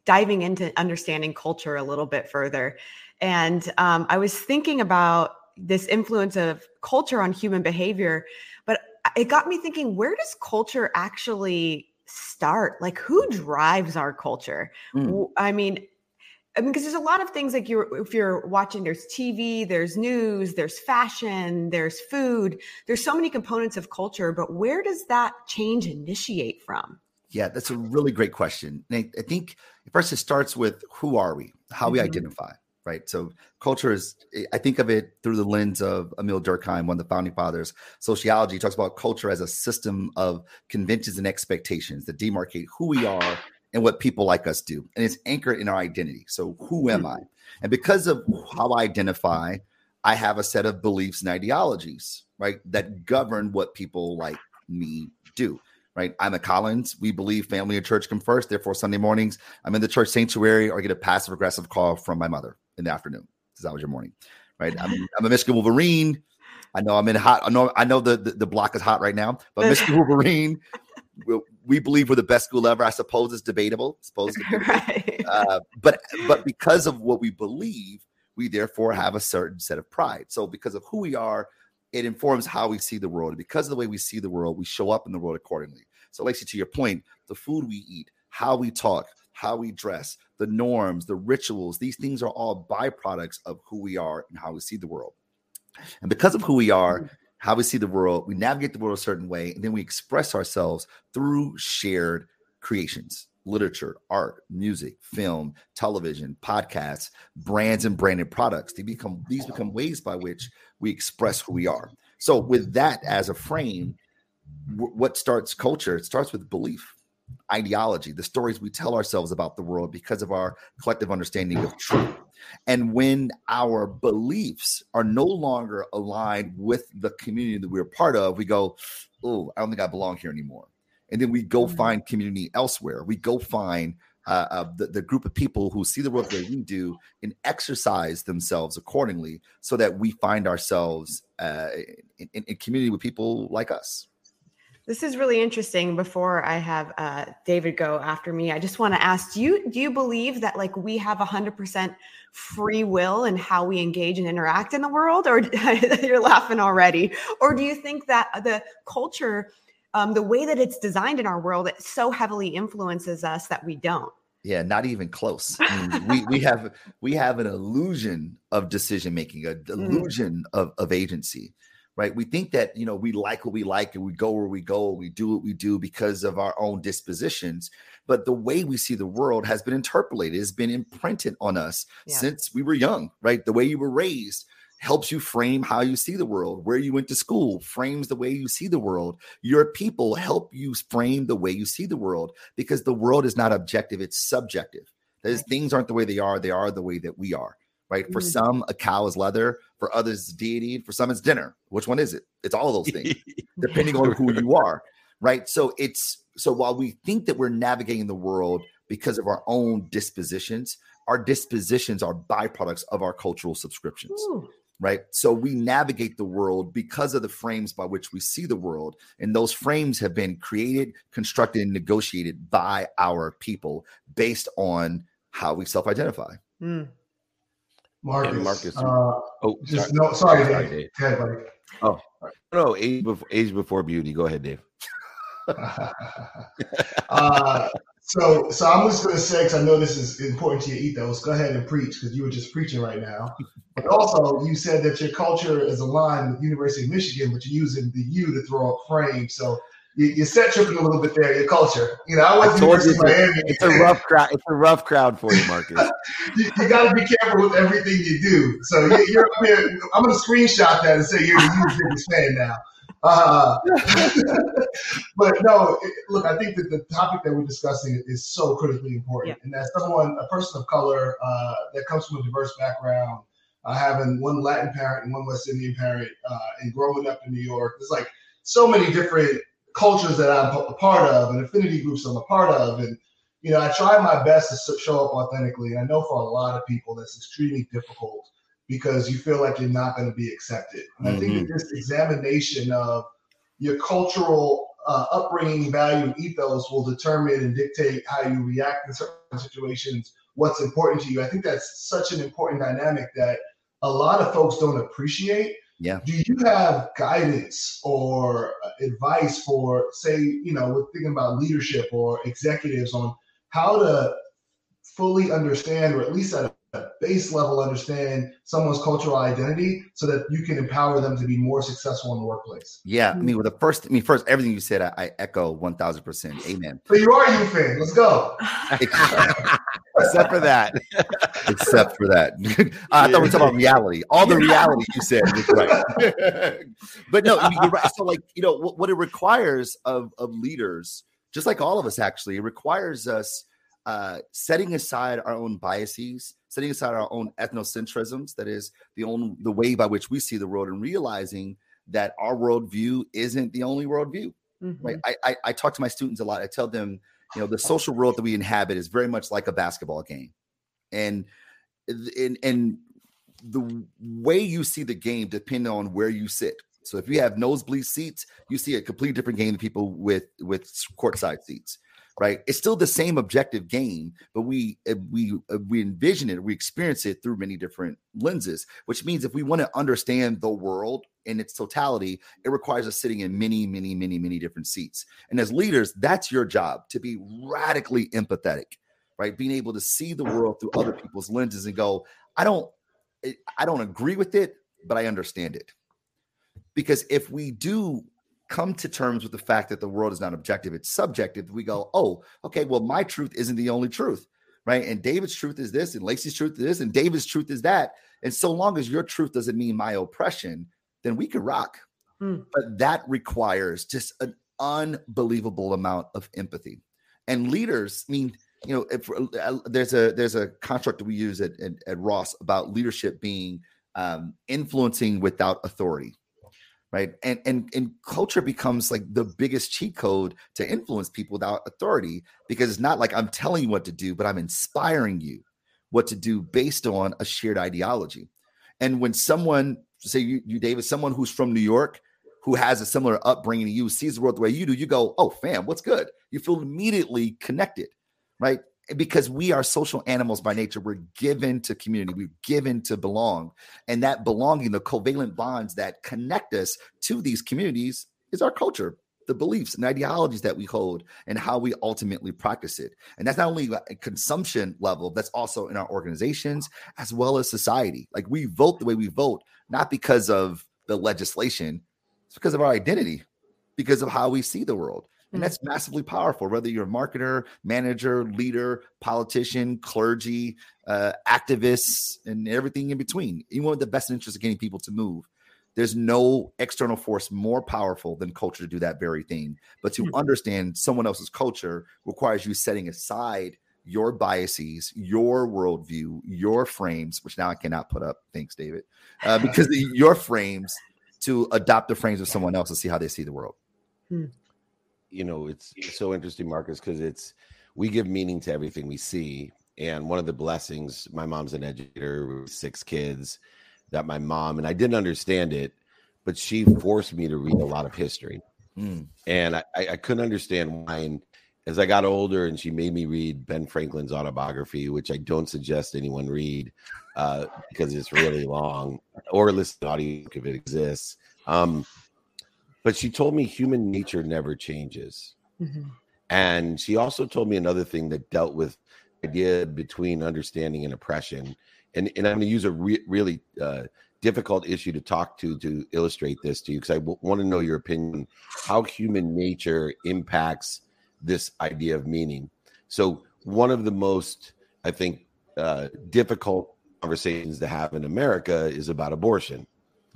diving into understanding culture a little bit further. And um, I was thinking about this influence of culture on human behavior, but it got me thinking: where does culture actually start? Like, who drives our culture? Mm. I mean, I mean, because there's a lot of things like you're if you're watching, there's TV, there's news, there's fashion, there's food, there's so many components of culture. But where does that change initiate from? Yeah, that's a really great question. And I think first it starts with who are we, how we mm-hmm. identify, right? So culture is, eh, I think of it through the lens of Emile Durkheim, one of the founding fathers. Sociology talks about culture as a system of conventions and expectations that demarcate who we are and what people like us do. And it's anchored in our identity. So who am I? Mm-hmm. And because of how I identify, I have a set of beliefs and ideologies, right, that govern what people like me do right? I'm a Collins. We believe family and church come first. Therefore, Sunday mornings, I'm in the church sanctuary or I get a passive aggressive call from my mother in the afternoon because that was your morning, right? I'm, I'm a Michigan Wolverine. I know I'm in hot. I know I know the, the, the block is hot right now, but Michigan Wolverine, we, we, believe we're the best school ever. I suppose it's debatable. Suppose, right. uh, but but because of what we believe, we therefore have a certain set of pride. So because of who we are, it informs how we see the world. And because of the way we see the world, we show up in the world accordingly. So, Lacey, to your point, the food we eat, how we talk, how we dress, the norms, the rituals, these things are all byproducts of who we are and how we see the world. And because of who we are, mm. how we see the world, we navigate the world a certain way, and then we express ourselves through shared creations literature, art, music, film, television, podcasts, brands and branded products. They become these become ways by which we express who we are. So with that as a frame, w- what starts culture? It starts with belief, ideology, the stories we tell ourselves about the world because of our collective understanding of truth. And when our beliefs are no longer aligned with the community that we're part of, we go, Oh, I don't think I belong here anymore. And then we go mm-hmm. find community elsewhere. We go find uh, uh, the, the group of people who see the world the way we do and exercise themselves accordingly so that we find ourselves uh, in, in, in community with people like us. This is really interesting. Before I have uh, David go after me, I just want to ask: Do you do you believe that like we have hundred percent free will in how we engage and interact in the world, or you're laughing already? Or do you think that the culture, um, the way that it's designed in our world, it so heavily influences us that we don't? Yeah, not even close. I mean, we we have we have an illusion of decision making, a mm. illusion mm. of, of agency right? We think that, you know, we like what we like and we go where we go, and we do what we do because of our own dispositions. But the way we see the world has been interpolated, has been imprinted on us yeah. since we were young, right? The way you were raised helps you frame how you see the world. Where you went to school frames the way you see the world. Your people help you frame the way you see the world because the world is not objective, it's subjective. That is, things aren't the way they are, they are the way that we are right? Mm-hmm. For some, a cow is leather. For others, it's deity. For some, it's dinner. Which one is it? It's all those things, depending on who you are, right? So it's so while we think that we're navigating the world because of our own dispositions, our dispositions are byproducts of our cultural subscriptions. Ooh. Right. So we navigate the world because of the frames by which we see the world. And those frames have been created, constructed, and negotiated by our people based on how we self identify. Mm. Marcus. Marcus. Uh, oh, just sorry. no. Sorry, sorry Dave. Dave. Ahead, buddy. Oh no, age before age before beauty. Go ahead, Dave. uh, so, so I'm just going to say, because I know this is important to your ethos, go ahead and preach because you were just preaching right now. But also, you said that your culture is aligned with University of Michigan, but you're using the U to throw up frame. So you, you set tripping a little bit there. Your culture, you know, I was I told you it's, a, it's a rough crowd. It's a rough crowd for you, Marcus. you, you got to be careful with everything you do. So you, are up here. I'm going to screenshot that and say you're the biggest fan now. Uh, but no, it, look, I think that the topic that we're discussing is so critically important, yeah. and as someone, a person of color uh, that comes from a diverse background, uh, having one Latin parent and one West Indian parent, uh, and growing up in New York, there's like so many different cultures that I'm a part of and affinity groups I'm a part of. And, you know, I try my best to show up authentically. And I know for a lot of people that's extremely difficult because you feel like you're not going to be accepted. And mm-hmm. I think that mm-hmm. this examination of your cultural uh, upbringing, value, ethos will determine and dictate how you react in certain situations, what's important to you. I think that's such an important dynamic that a lot of folks don't appreciate yeah. Do you have guidance or advice for, say, you know, we're thinking about leadership or executives on how to fully understand, or at least at a base level, understand someone's cultural identity so that you can empower them to be more successful in the workplace. Yeah, I mean, mm-hmm. well, the first, I mean, first, everything you said, I, I echo one thousand percent. Amen. So you are you fan. Let's go. Except for that. Except for that, I thought we were talking about reality. All the reality you said was right. but no, you're right. So, like, you know, what, what it requires of of leaders, just like all of us, actually, it requires us uh, setting aside our own biases, setting aside our own ethnocentrisms, that is the only the way by which we see the world, and realizing that our worldview isn't the only worldview. Mm-hmm. Right. I, I I talk to my students a lot. I tell them, you know, the social world that we inhabit is very much like a basketball game, and and and the way you see the game depends on where you sit. So if you have nosebleed seats, you see a completely different game than people with with courtside seats right? It's still the same objective game, but we uh, we uh, we envision it, we experience it through many different lenses. Which means if we want to understand the world in its totality, it requires us sitting in many, many, many, many different seats. And as leaders, that's your job to be radically empathetic, right? Being able to see the world through other people's lenses and go, I don't, eh, I don't agree with it, but I understand it. Because if we do come to terms with the fact that the world is not objective, it's subjective. We go, oh, okay, well, my truth isn't the only truth, right? And David's truth is this, and Lacey's truth is this, and David's truth is that. And so long as your truth doesn't mean my oppression, then we could rock. Mm. But that requires just an unbelievable amount of empathy. And leaders, I mean, you know, if, uh, there's a there's a construct that we use at, at, at Ross about leadership being um, influencing without authority right and and and culture becomes like the biggest cheat code to influence people without authority because it's not like i'm telling you what to do but i'm inspiring you what to do based on a shared ideology and when someone say you, you david someone who's from new york who has a similar upbringing to you sees the world the way you do you go oh fam what's good you feel immediately connected right because we are social animals by nature. We're given to community, we're given to belong. And that belonging, the covalent bonds that connect us to these communities, is our culture, the beliefs and ideologies that we hold, and how we ultimately practice it. And that's not only a consumption level, that's also in our organizations as well as society. Like we vote the way we vote, not because of the legislation, it's because of our identity, because of how we see the world. And that's massively powerful, whether you're a marketer, manager, leader, politician, clergy, uh, activists, and everything in between. You want the best interest of getting people to move. There's no external force more powerful than culture to do that very thing. But to understand someone else's culture requires you setting aside your biases, your worldview, your frames, which now I cannot put up. Thanks, David, uh, because your frames to adopt the frames of someone else and see how they see the world. Hmm you know it's so interesting marcus because it's we give meaning to everything we see and one of the blessings my mom's an educator with six kids that my mom and i didn't understand it but she forced me to read a lot of history mm. and I, I couldn't understand why and as i got older and she made me read ben franklin's autobiography which i don't suggest anyone read uh, because it's really long or listen to audio if it exists um, but she told me human nature never changes. Mm-hmm. And she also told me another thing that dealt with idea between understanding and oppression. And, and I'm going to use a re- really uh, difficult issue to talk to to illustrate this to you because I w- want to know your opinion how human nature impacts this idea of meaning. So one of the most, I think, uh, difficult conversations to have in America is about abortion.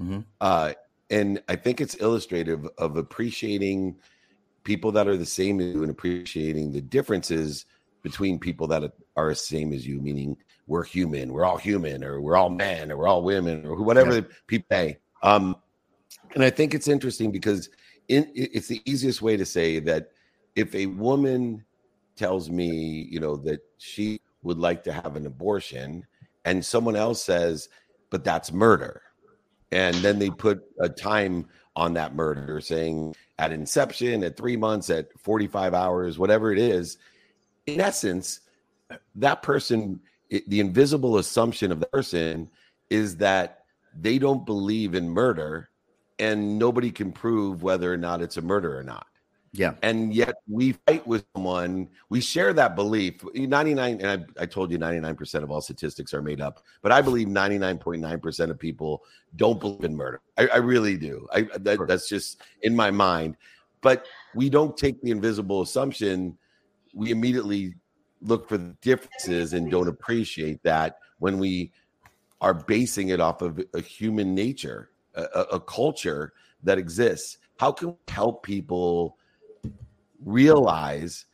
Mm-hmm. Uh, and I think it's illustrative of appreciating people that are the same as you and appreciating the differences between people that are the same as you, meaning we're human, we're all human, or we're all men, or we're all women, or whatever yeah. people say. Um, and I think it's interesting because in, it's the easiest way to say that if a woman tells me, you know, that she would like to have an abortion, and someone else says, but that's murder. And then they put a time on that murder saying at inception at three months at 45 hours whatever it is in essence that person it, the invisible assumption of the person is that they don't believe in murder and nobody can prove whether or not it's a murder or not Yeah. And yet we fight with someone, we share that belief. 99, and I, I told you 99% of all statistics are made up, but I believe 99.9% of people don't believe in murder. I, I really do. I that, Sure. That's just in my mind. But we don't take the invisible assumption. We immediately look for the differences and don't appreciate that when we are basing it off of a human nature, a, a, a culture that exists. How can we help people realize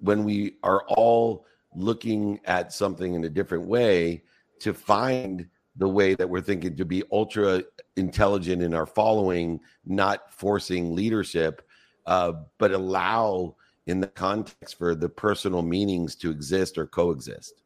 when we are all looking at something in a different way to find the way that we're thinking to be ultra intelligent in our following, not forcing leadership, uh, but allow in the context for the personal meanings to exist or coexist.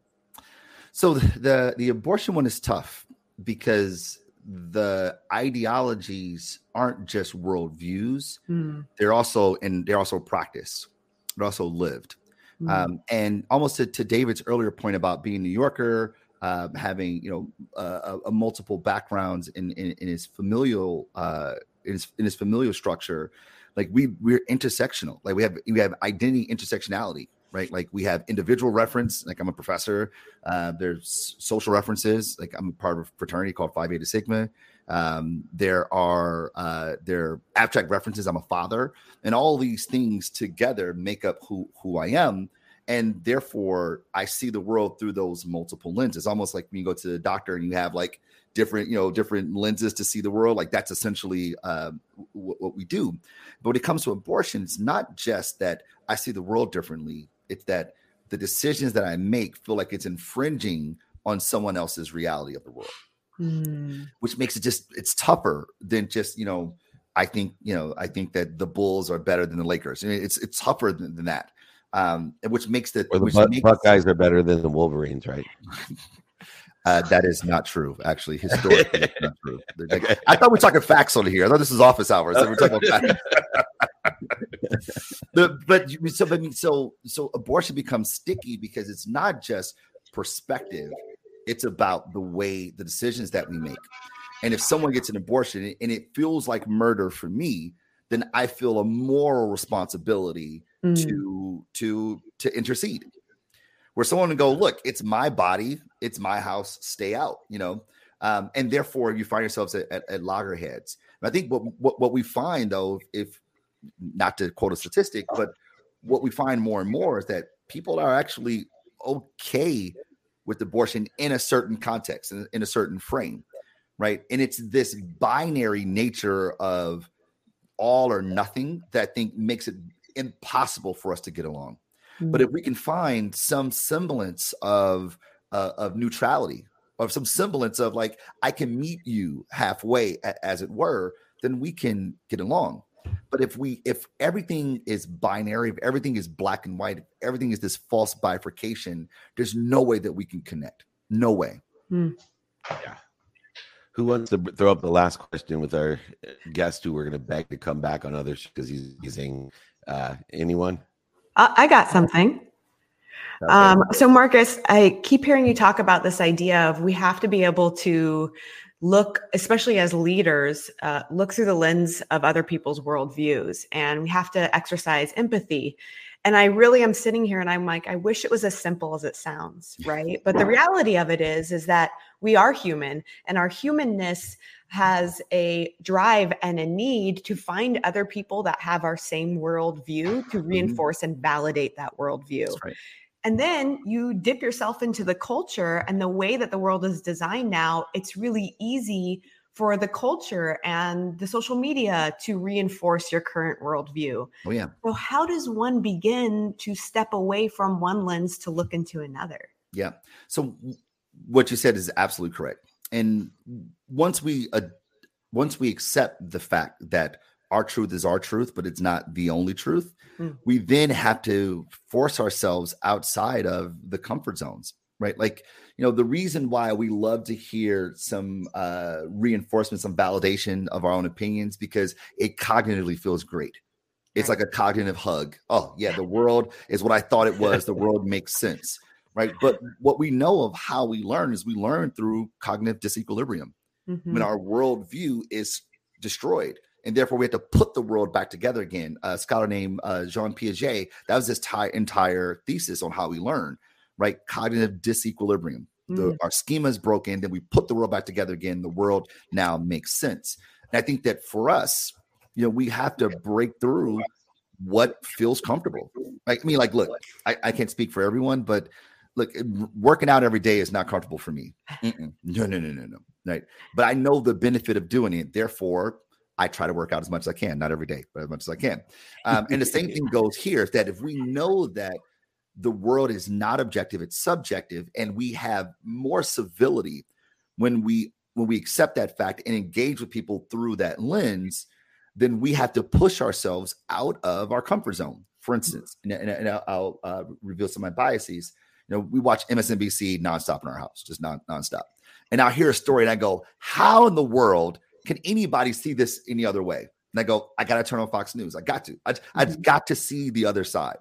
So the the abortion one is tough because the ideologies aren't just worldviews; Mm, they're also and they're also practice. They're also lived. mm, Um, and almost to, to David's earlier point about being a New Yorker, uh, having you know uh, a, a multiple backgrounds in, in in his familial uh, in his in his familial structure, like we we're intersectional. Like we have we have identity intersectionality, right? Like we have individual reference. Like I'm a professor. Uh, there's social references. Like I'm a part of a fraternity called Phi Beta Sigma. Um, there are uh, there are abstract references. I'm a father, and all these things together make up who who I am and therefore I see the world through those multiple lenses. Almost like when you go to the doctor and you have like different, you know, different lenses to see the world. Like that's essentially uh, w- what we do. But when it comes to abortion, it's not just that I see the world differently. It's that the decisions that I make feel like it's infringing on someone else's reality of the world, mm. which makes it just it's tougher than just you know. I think you know. I think that the Bulls are better than the Lakers. I mean, it's it's tougher than, than that um, which makes the Or the which Buck- makes, Buckeyes are better than the Wolverines, right? uh, that is not true. Actually, historically, not true. Like- Okay. I thought we were talking facts on here. I thought this was office hours. We're talking about facts. but you- so, I mean, so, so abortion becomes sticky because it's not just perspective; it's about the way the decisions that we make. And if someone gets an abortion and it feels like murder for me, then I feel a moral responsibility Mm. to to to intercede where someone would go look it's my body it's my house stay out you know um, and therefore you find yourselves at, at, at loggerheads and i think what, what what we find though if not to quote a statistic but what we find more and more is that people are actually okay with abortion in a certain context in, in a certain frame right and it's this binary nature of all or nothing that I think makes it impossible for us to get along. But if we can find some semblance of uh, of neutrality, of some semblance of like I can meet you halfway, as it were, then we can get along. But if we if everything is binary, if everything is black and white, if everything is this false bifurcation, there's no way that we can connect. No way. Yeah. Who wants to throw up the last question with our uh, guest who we're going to beg to come back on others because he's using uh, anyone? I I got something. Um, so, Marcus, I keep hearing you talk about this idea of we have to be able to look, especially as leaders, uh, look through the lens of other people's worldviews, and we have to exercise empathy. And I really am sitting here and I'm like, I wish it was as simple as it sounds, right? But the reality of it is, is that we are human and our humanness has a drive and a need to find other people that have our same worldview to reinforce and validate that worldview. That's right. And then you dip yourself into the culture and the way that the world is designed now, it's really easy for the culture and the social media to reinforce your current worldview. Oh yeah. So, how does one begin to step away from one lens to look into another? Yeah. So what you said is absolutely correct. And once we uh, once we accept the fact that our truth is our truth, but it's not the only truth, Mm. we then have to force ourselves outside of the comfort zones, right? Like, you know, the reason why we love to hear some uh, reinforcement, some validation of our own opinions, because it cognitively feels great. It's Right. like a cognitive hug. Oh, yeah, the world is what I thought it was. The world makes sense right? But what we know of how we learn is we learn through cognitive disequilibrium. Mhm. When our worldview is destroyed, and therefore we have to put the world back together again. A scholar named uh, Jean Piaget, that was his ty- entire thesis on how we learn, right? Cognitive disequilibrium. The, Mm. Our schema is broken, then we put the world back together again. The world now makes sense. And I think that for us, you know, we have to break through what feels comfortable. Like, I mean, like, look, I, I can't speak for everyone, but look, working out every day is not comfortable for me. Mm-mm. No, no, no, no, no. Right. But I know the benefit of doing it. Therefore, I try to work out as much as I can, not every day, but as much as I can. Um, and the same thing goes here is that if we know that the world is not objective, it's subjective, and we have more civility when we when we accept that fact and engage with people through that lens, then we have to push ourselves out of our comfort zone. For instance, and, and, and I'll, I'll uh, reveal some of my biases. You know, we watch MSNBC nonstop in our house, just non nonstop. And I hear a story and I go, "How in the world can anybody see this any other way?" And I go, "I got to turn on Fox News. I got to. I, I've got to see the other side."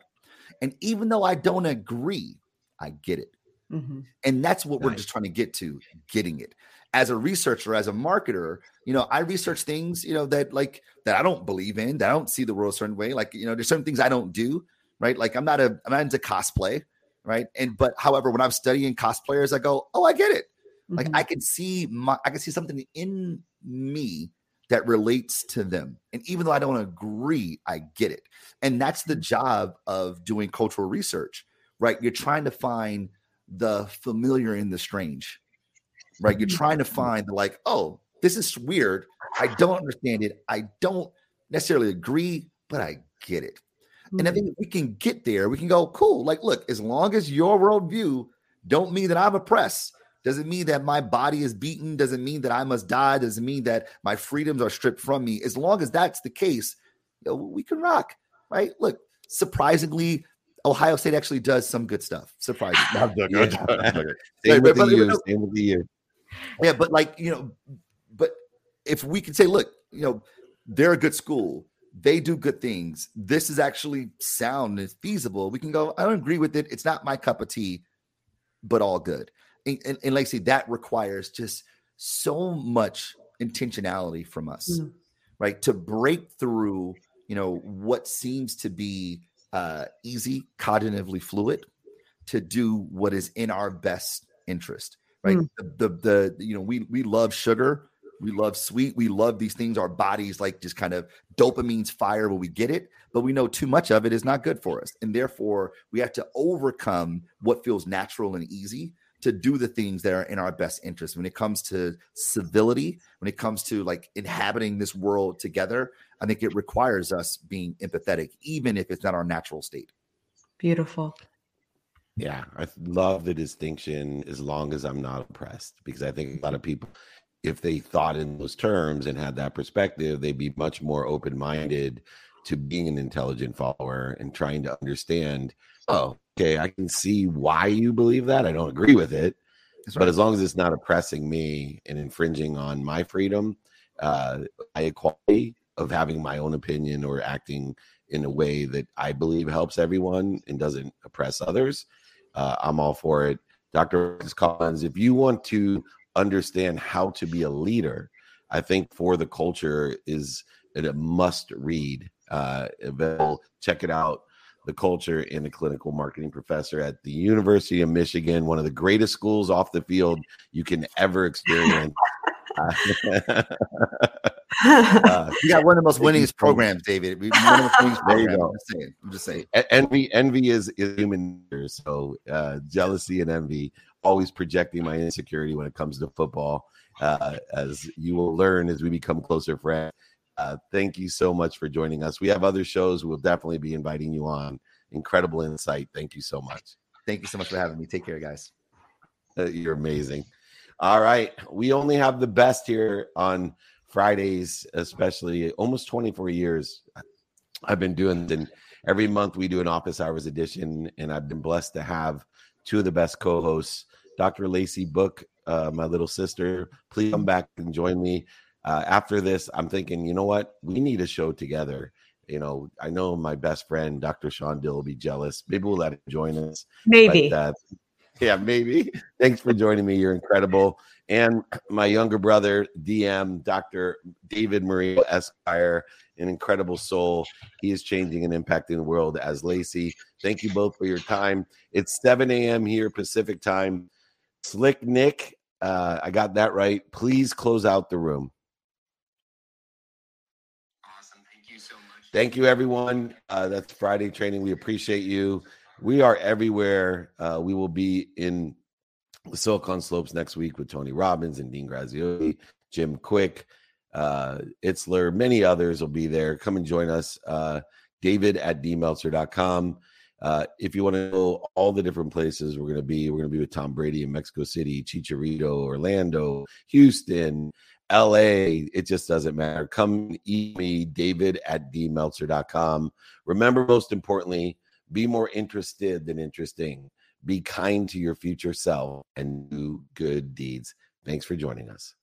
And even though I don't agree, I get it. Mhm. And that's what we're just trying to get to, getting it. As a researcher, as a marketer, you know, I research things, you know, that like that I don't believe in, that I don't see the world a certain way. Like, you know, there's certain things I don't do, right? Like I'm not a I'm not into cosplay, right? And but however, when I'm studying cosplayers, I go, oh, I get it. Like Mhm. I can see my I can see something in me that relates to them. And even though I don't agree, I get it. And that's the mm-hmm. job of doing cultural research, right? You're trying to find the familiar in the strange, right? You're mm-hmm. trying to find the like, oh, this is weird. I don't understand it. I don't necessarily agree, but I get it. And I mm-hmm. think if we can get there, we can go, cool. Like, look, as long as your worldview don't mean that I'm oppressed, doesn't mean that my body is beaten, doesn't mean that I must die, doesn't mean that my freedoms are stripped from me. As long as that's the case, you know, we can rock, right? Look, surprisingly, Ohio State actually does some good stuff. Surprisingly. No, I'm joking, I'm I'm joking. Same with but- the but- U. Same with the U. yeah, but like you know, but if we can say, look, you know, they're a good school, they do good things. This is actually sound and feasible. We can go. I don't agree with it. It's not my cup of tea, but all good. And, and, and like I say, that requires just so much intentionality from us, Mm. right? To break through, you know, what seems to be uh, easy, cognitively fluid, to do what is in our best interest right Mm. the, the the you know we we love sugar we love sweet we love these things our bodies like just kind of dopamine's fire when we get it but we know too much of it is not good for us and therefore we have to overcome what feels natural and easy to do the things that are in our best interest when it comes to civility when it comes to like inhabiting this world together i think it requires us being empathetic even if it's not our natural state Beautiful. Yeah, I love the distinction as long as I'm not oppressed because I think a lot of people, if they thought in those terms and had that perspective, they'd be much more open minded to being an intelligent follower and trying to understand, oh, okay, I can see why you believe that. I don't agree with it, That's but as long as it's not oppressing me and infringing on my freedom, uh, my equality of having my own opinion or acting in a way that I believe helps everyone and doesn't oppress others, uh, I'm all for it. Dr. Collins, if you want to understand how to be a leader, I think for the culture is a must read. Uh, available. Check it out. The culture and the clinical marketing professor at the University of Michigan, one of the greatest schools off the field you can ever experience. Uh, uh, you got one of the most Thank winningest programs david We- one of the most winningest There you go. i'm just saying i'm just saying envy envy is, is human so uh jealousy and envy always projecting my insecurity when it comes to football uh as you will learn as we become closer friends uh thank you so much for joining us. We have other shows. We'll definitely be inviting you on. Incredible insight. Thank you so much. Thank you so much for having me. Take care guys. Uh, you're amazing. All right. We only have the best here on fridays especially almost 24 years i've been doing and every month we do an office hours edition and i've been blessed to have two of the best co-hosts dr lacey book uh, my little sister. Please come back and join me uh, after this i'm thinking you know what we need a show together you know i know my best friend dr sean dill will be jealous maybe we'll let him join us Maybe. but, uh, yeah, maybe. Thanks for joining me. You're incredible. And my younger brother, DM, Dr. David Marino Esquire, an incredible soul. He is changing and impacting the world as Lacey. Thank you both for your time. It's 7 a.m. here, Pacific time. Slick Nick, uh, I got that right. Please close out the room. Awesome. Thank you so much. Thank you, everyone. Uh, that's Friday training. We appreciate you. We are everywhere. Uh, we will be in the Silicon Slopes next week with Tony Robbins and Dean Graziosi, Jim Kwik, uh, Itzler, many others will be there. Come and join us. Uh, David at dmeltzer.com. Uh, if you want to know all the different places we're going to be, we're going to be with Tom Brady in Mexico City, Chicharito, Orlando, Houston, LA. It just doesn't matter. Come eat me, David at dmeltzer.com. Remember, most importantly, be more interested than interesting. Be kind to your future self and do good deeds. Thanks for joining us.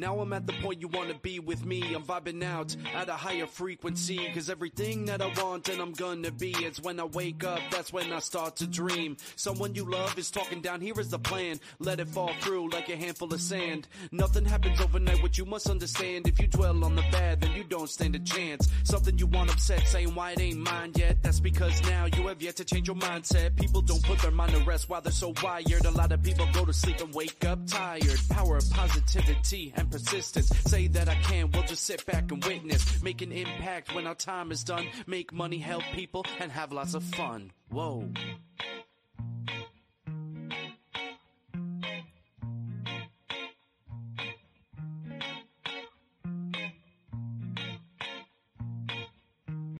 Now I'm at the point you wanna be with me. I'm vibing out at a higher frequency. Cause everything that I want and I'm gonna be is when I wake up, that's when I start to dream. Someone you love is talking down, here is the plan. Let it fall through like a handful of sand. Nothing happens overnight, what you must understand. If you dwell on the bad, then you don't stand a chance. Something you want upset, saying why it ain't mine yet. That's because now you have yet to change your mindset. People don't put their mind to rest while they're so wired. A lot of people go to sleep and wake up tired. Power of positivity persistence. Say that I can, we'll just sit back and witness. Make an impact when our time is done. Make money, help people, and have lots of fun. Whoa.